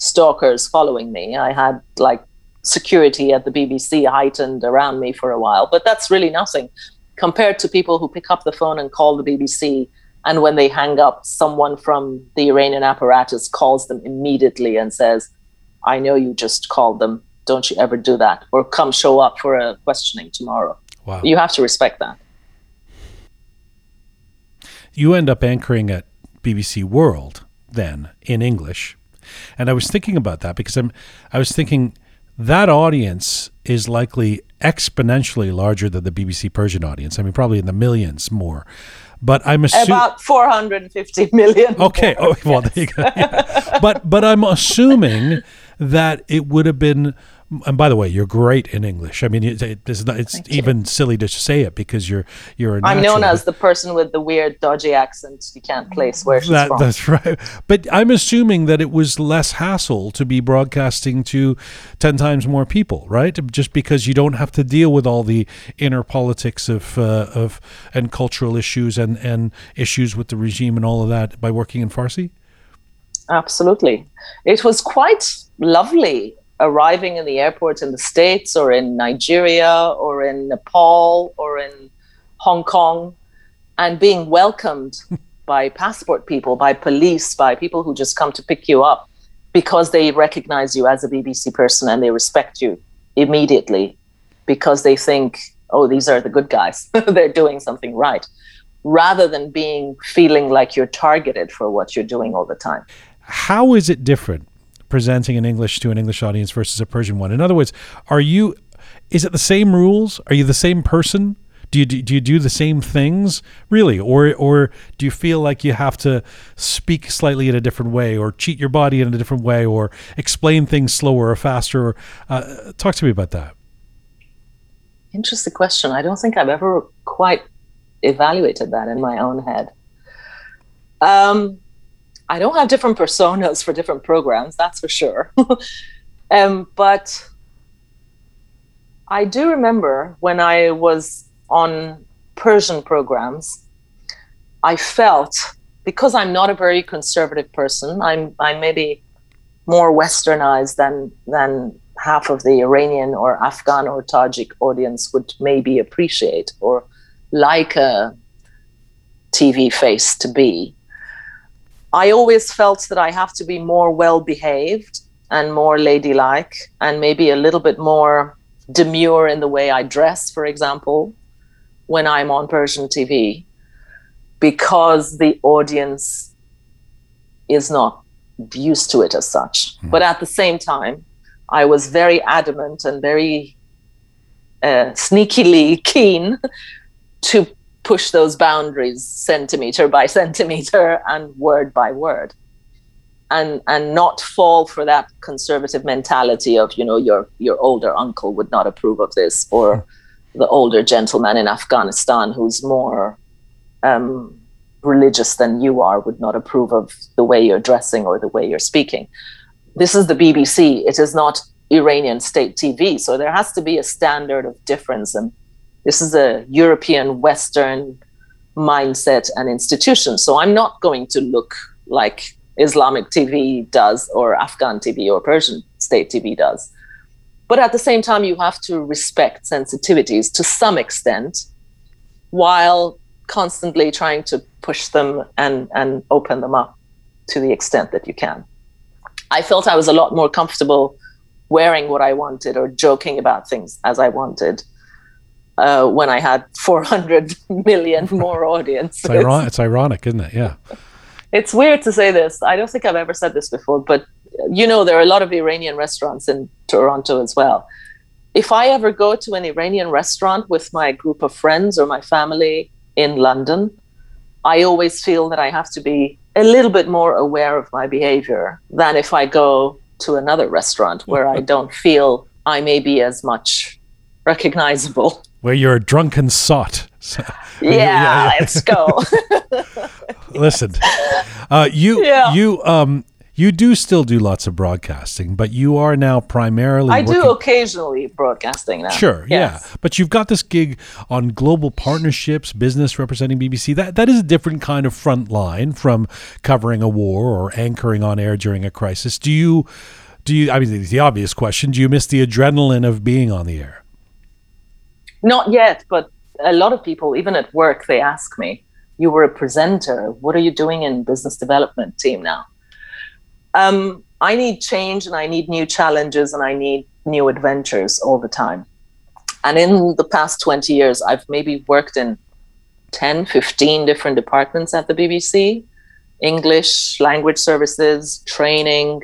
stalkers following me. I had like security at the BBC heightened around me for a while, but that's really nothing compared to people who pick up the phone and call the BBC. And when they hang up, someone from the Iranian apparatus calls them immediately and says, I know you just called them. Don't you ever do that? Or come show up for a questioning tomorrow. Wow. You have to respect that. You end up anchoring at BBC World then in English and I was thinking about that because I'm I was thinking that audience is likely exponentially larger than the BBC Persian audience. I mean, probably in the millions more. But I'm assuming about 450 million. Okay. More. Oh, well, there you go. Yeah. but but I'm assuming that it would have been and by the way, you're great in English. I mean, it, it, it's, not, it's even silly to say it because you're you're. A I'm known as the person with the weird, dodgy accent you can't place where she's that, from. That's right. But I'm assuming that it was less hassle to be broadcasting to ten times more people, right? Just because you don't have to deal with all the inner politics of uh, of and cultural issues and and issues with the regime and all of that by working in Farsi. Absolutely, it was quite lovely arriving in the airports in the States or in Nigeria or in Nepal or in Hong Kong and being welcomed by passport people, by police, by people who just come to pick you up because they recognize you as a BBC person and they respect you immediately because they think, oh, these are the good guys. They're doing something right. Rather than being feeling like you're targeted for what you're doing all the time. How is it different presenting in English to an English audience versus a Persian one? In other words, are you is it the same rules? Are you the same person? Do you do you do the same things really, or or do you feel like you have to speak slightly in a different way, or cheat your body in a different way, or explain things slower or faster? Uh, talk to me about that. Interesting question. I don't think I've ever quite evaluated that in my own head. Um, I don't have different personas for different programs, that's for sure. um, but I do remember when I was on Persian programs, I felt because I'm not a very conservative person, I'm I'm maybe more westernized than than half of the Iranian or Afghan or Tajik audience would maybe appreciate or like a TV face to be. I always felt that I have to be more well behaved and more ladylike and maybe a little bit more demure in the way I dress, for example, when I'm on Persian TV, because the audience is not used to it as such. Mm. But at the same time, I was very adamant and very uh, sneakily keen to push those boundaries centimeter by centimeter and word by word and and not fall for that conservative mentality of you know your your older uncle would not approve of this or the older gentleman in Afghanistan who's more um, religious than you are would not approve of the way you're dressing or the way you're speaking. This is the BBC. It is not Iranian state TV. So there has to be a standard of difference and this is a European Western mindset and institution. So I'm not going to look like Islamic TV does, or Afghan TV, or Persian state TV does. But at the same time, you have to respect sensitivities to some extent while constantly trying to push them and, and open them up to the extent that you can. I felt I was a lot more comfortable wearing what I wanted or joking about things as I wanted uh, when I had 400 million more audience. It's, ironic, it's ironic, isn't it? Yeah. It's weird to say this. I don't think I've ever said this before, but you know, there are a lot of Iranian restaurants in Toronto as well. If I ever go to an Iranian restaurant with my group of friends or my family in London, I always feel that I have to be a little bit more aware of my behavior than if I go to another restaurant where I don't feel I may be as much recognizable where you're a drunken sot. yeah, yeah, let's go. Listen, uh, you yeah. you um you do still do lots of broadcasting, but you are now primarily. I working... do occasionally broadcasting now. Sure, yes. yeah, but you've got this gig on global partnerships, business representing BBC. That that is a different kind of front line from covering a war or anchoring on air during a crisis. Do you? Do you? I mean, the obvious question: Do you miss the adrenaline of being on the air? Not yet, but a lot of people, even at work, they ask me, "You were a presenter. What are you doing in business development team now?" Um, I need change, and I need new challenges, and I need new adventures all the time. And in the past 20 years, I've maybe worked in 10, 15 different departments at the BBC English, language services, training,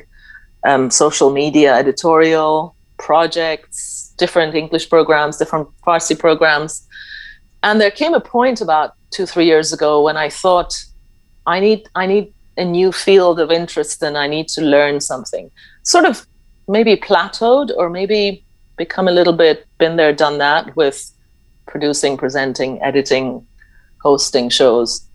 um, social media, editorial, projects, different English programs, different Farsi programs. And there came a point about two, three years ago when I thought, I need, I need a new field of interest and I need to learn something. Sort of maybe plateaued or maybe become a little bit been there, done that with producing, presenting, editing, hosting shows,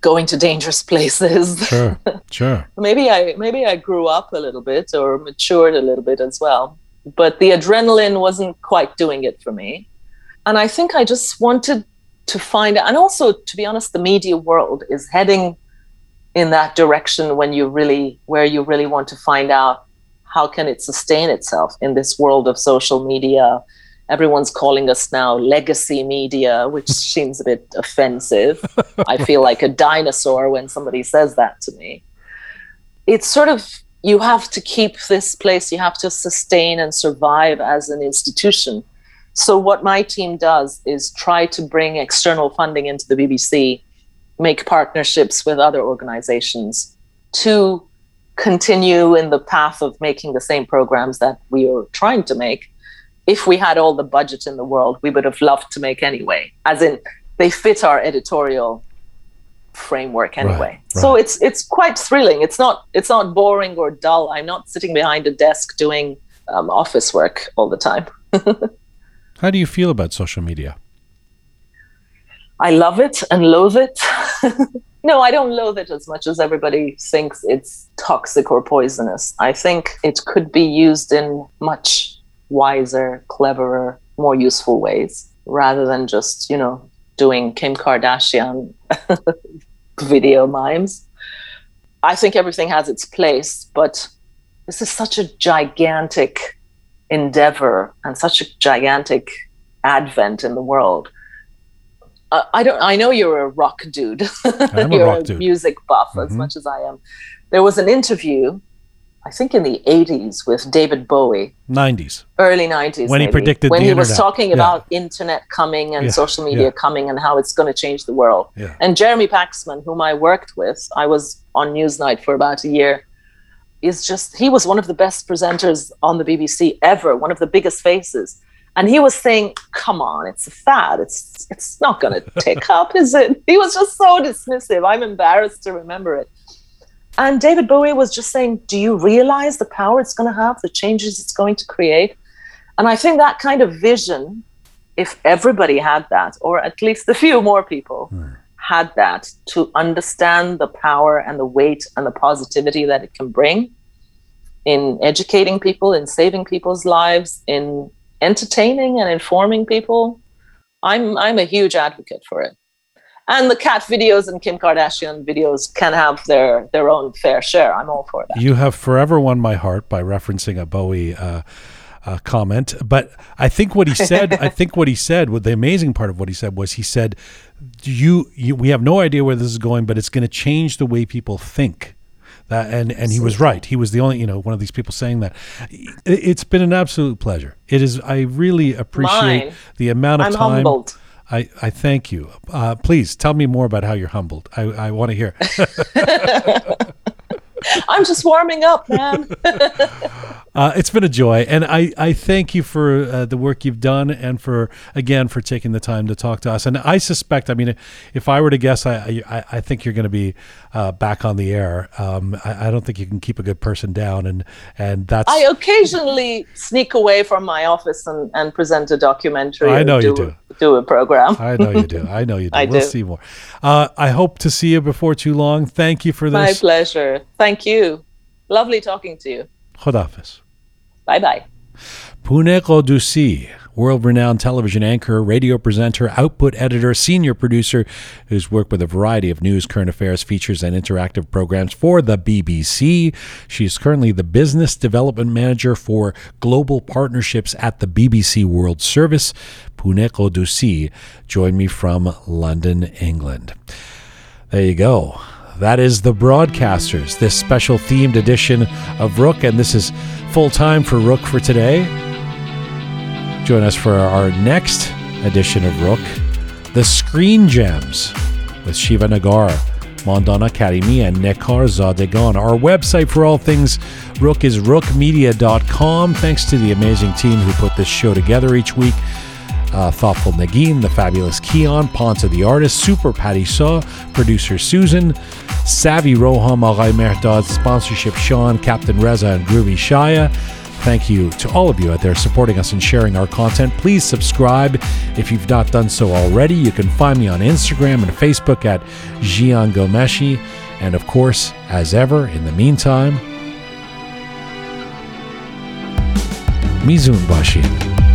going to dangerous places. Sure, sure. maybe I maybe I grew up a little bit or matured a little bit as well. But the adrenaline wasn't quite doing it for me. And I think I just wanted to find and also to be honest, the media world is heading in that direction when you really where you really want to find out how can it sustain itself in this world of social media. Everyone's calling us now legacy media which seems a bit offensive. I feel like a dinosaur when somebody says that to me. It's sort of you have to keep this place you have to sustain and survive as an institution so what my team does is try to bring external funding into the bbc make partnerships with other organizations to continue in the path of making the same programs that we are trying to make. If we had all the budget in the world, we would have loved to make anyway. As in, they fit our editorial framework anyway. Right, right. So it's it's quite thrilling. It's not it's not boring or dull. I'm not sitting behind a desk doing um, office work all the time. How do you feel about social media? I love it and loathe it. no, I don't loathe it as much as everybody thinks it's toxic or poisonous. I think it could be used in much wiser, cleverer, more useful ways rather than just, you know, doing Kim Kardashian video mimes. I think everything has its place, but this is such a gigantic endeavor and such a gigantic advent in the world uh, I don't. I know you're a rock dude. I'm you're a rock a dude. music buff mm-hmm. as much as I am. There was an interview, I think in the '80s, with David Bowie. '90s. Early '90s. When maybe, he predicted when he internet. was talking yeah. about internet coming and yeah. social media yeah. coming and how it's going to change the world. And Jeremy Paxman, whom I worked with, I was on Newsnight for about a year. Is just he was one of the best presenters on the BBC ever, one of the biggest faces and he was saying, "Come on, it's a fad. It's it's not going to take up, is it?" He was just so dismissive. I'm embarrassed to remember it. And David Bowie was just saying, "Do you realize the power it's going to have, the changes it's going to create?" And I think that kind of vision, if everybody had that, or at least a few more people mm. had that, to understand the power and the weight and the positivity that it can bring in educating people, in saving people's lives, in entertaining and informing people, I'm I'm a huge advocate for it. And the cat videos and Kim Kardashian videos can have their their own fair share. I'm all for that. You have forever won my heart by referencing a Bowie uh, uh, comment, but I think what he said, I think what he said, what the amazing part of what he said was he said, "You, you we have no idea where this is going, but it's going to change the way people think." That, and and he was right. He was the only you know one of these people saying that. It, has been an absolute pleasure. It is. I really appreciate Mine. the amount of I'm time. humbled. I, I thank you. Uh, please tell me more about how you're humbled. I, I want to hear. I'm just warming up, man. uh, it's been a joy, and I, I thank you for uh, the work you've done, and for again for taking the time to talk to us. And I suspect, I mean, if I were to guess, I I, I think you're going to be uh, back on the air. Um, I, I, don't think you can keep a good person down, and and that's. I occasionally sneak away from my office and, and present a documentary. I know do, you do. Do a program. I know you do. I know you do. I we'll do. see more. Uh, I hope to see you before too long. Thank you for this. My pleasure. Thank you. Lovely talking to you. Khodafis. Bye bye. Pouneh Ghoddoosi, world renowned television anchor, radio presenter, output editor, senior producer, who's worked with a variety of news, current affairs, features, and interactive programs for the BBC. She's currently the business development manager for global partnerships at the BBC World Service. Pouneh Ghoddoosi joined me from London, England. There you go. That is The Broadcasters, this special themed edition of Roqe, and this is full time for Roqe for today. Join us for our next edition of Roqe, The Screen Gems with Shiva Negar. Mandana Karimi, and Necar Zadegan. Our website for all things Roqe is roqemedia.com. Thanks to the amazing team who put this show together each week. Uh, Thoughtful Nagin, the fabulous Keon, Ponta the artist, Super Patty Saw, producer Susan, Savvy Roham, Aray Merdad, sponsorship Sean, Captain Reza, and Groovy Shaya. Thank you to all of you out there supporting us and sharing our content. Please subscribe if you've not done so already. You can find me on Instagram and Facebook at Jian Ghomeshi. And of course, as ever, in the meantime, Mizun Bashi.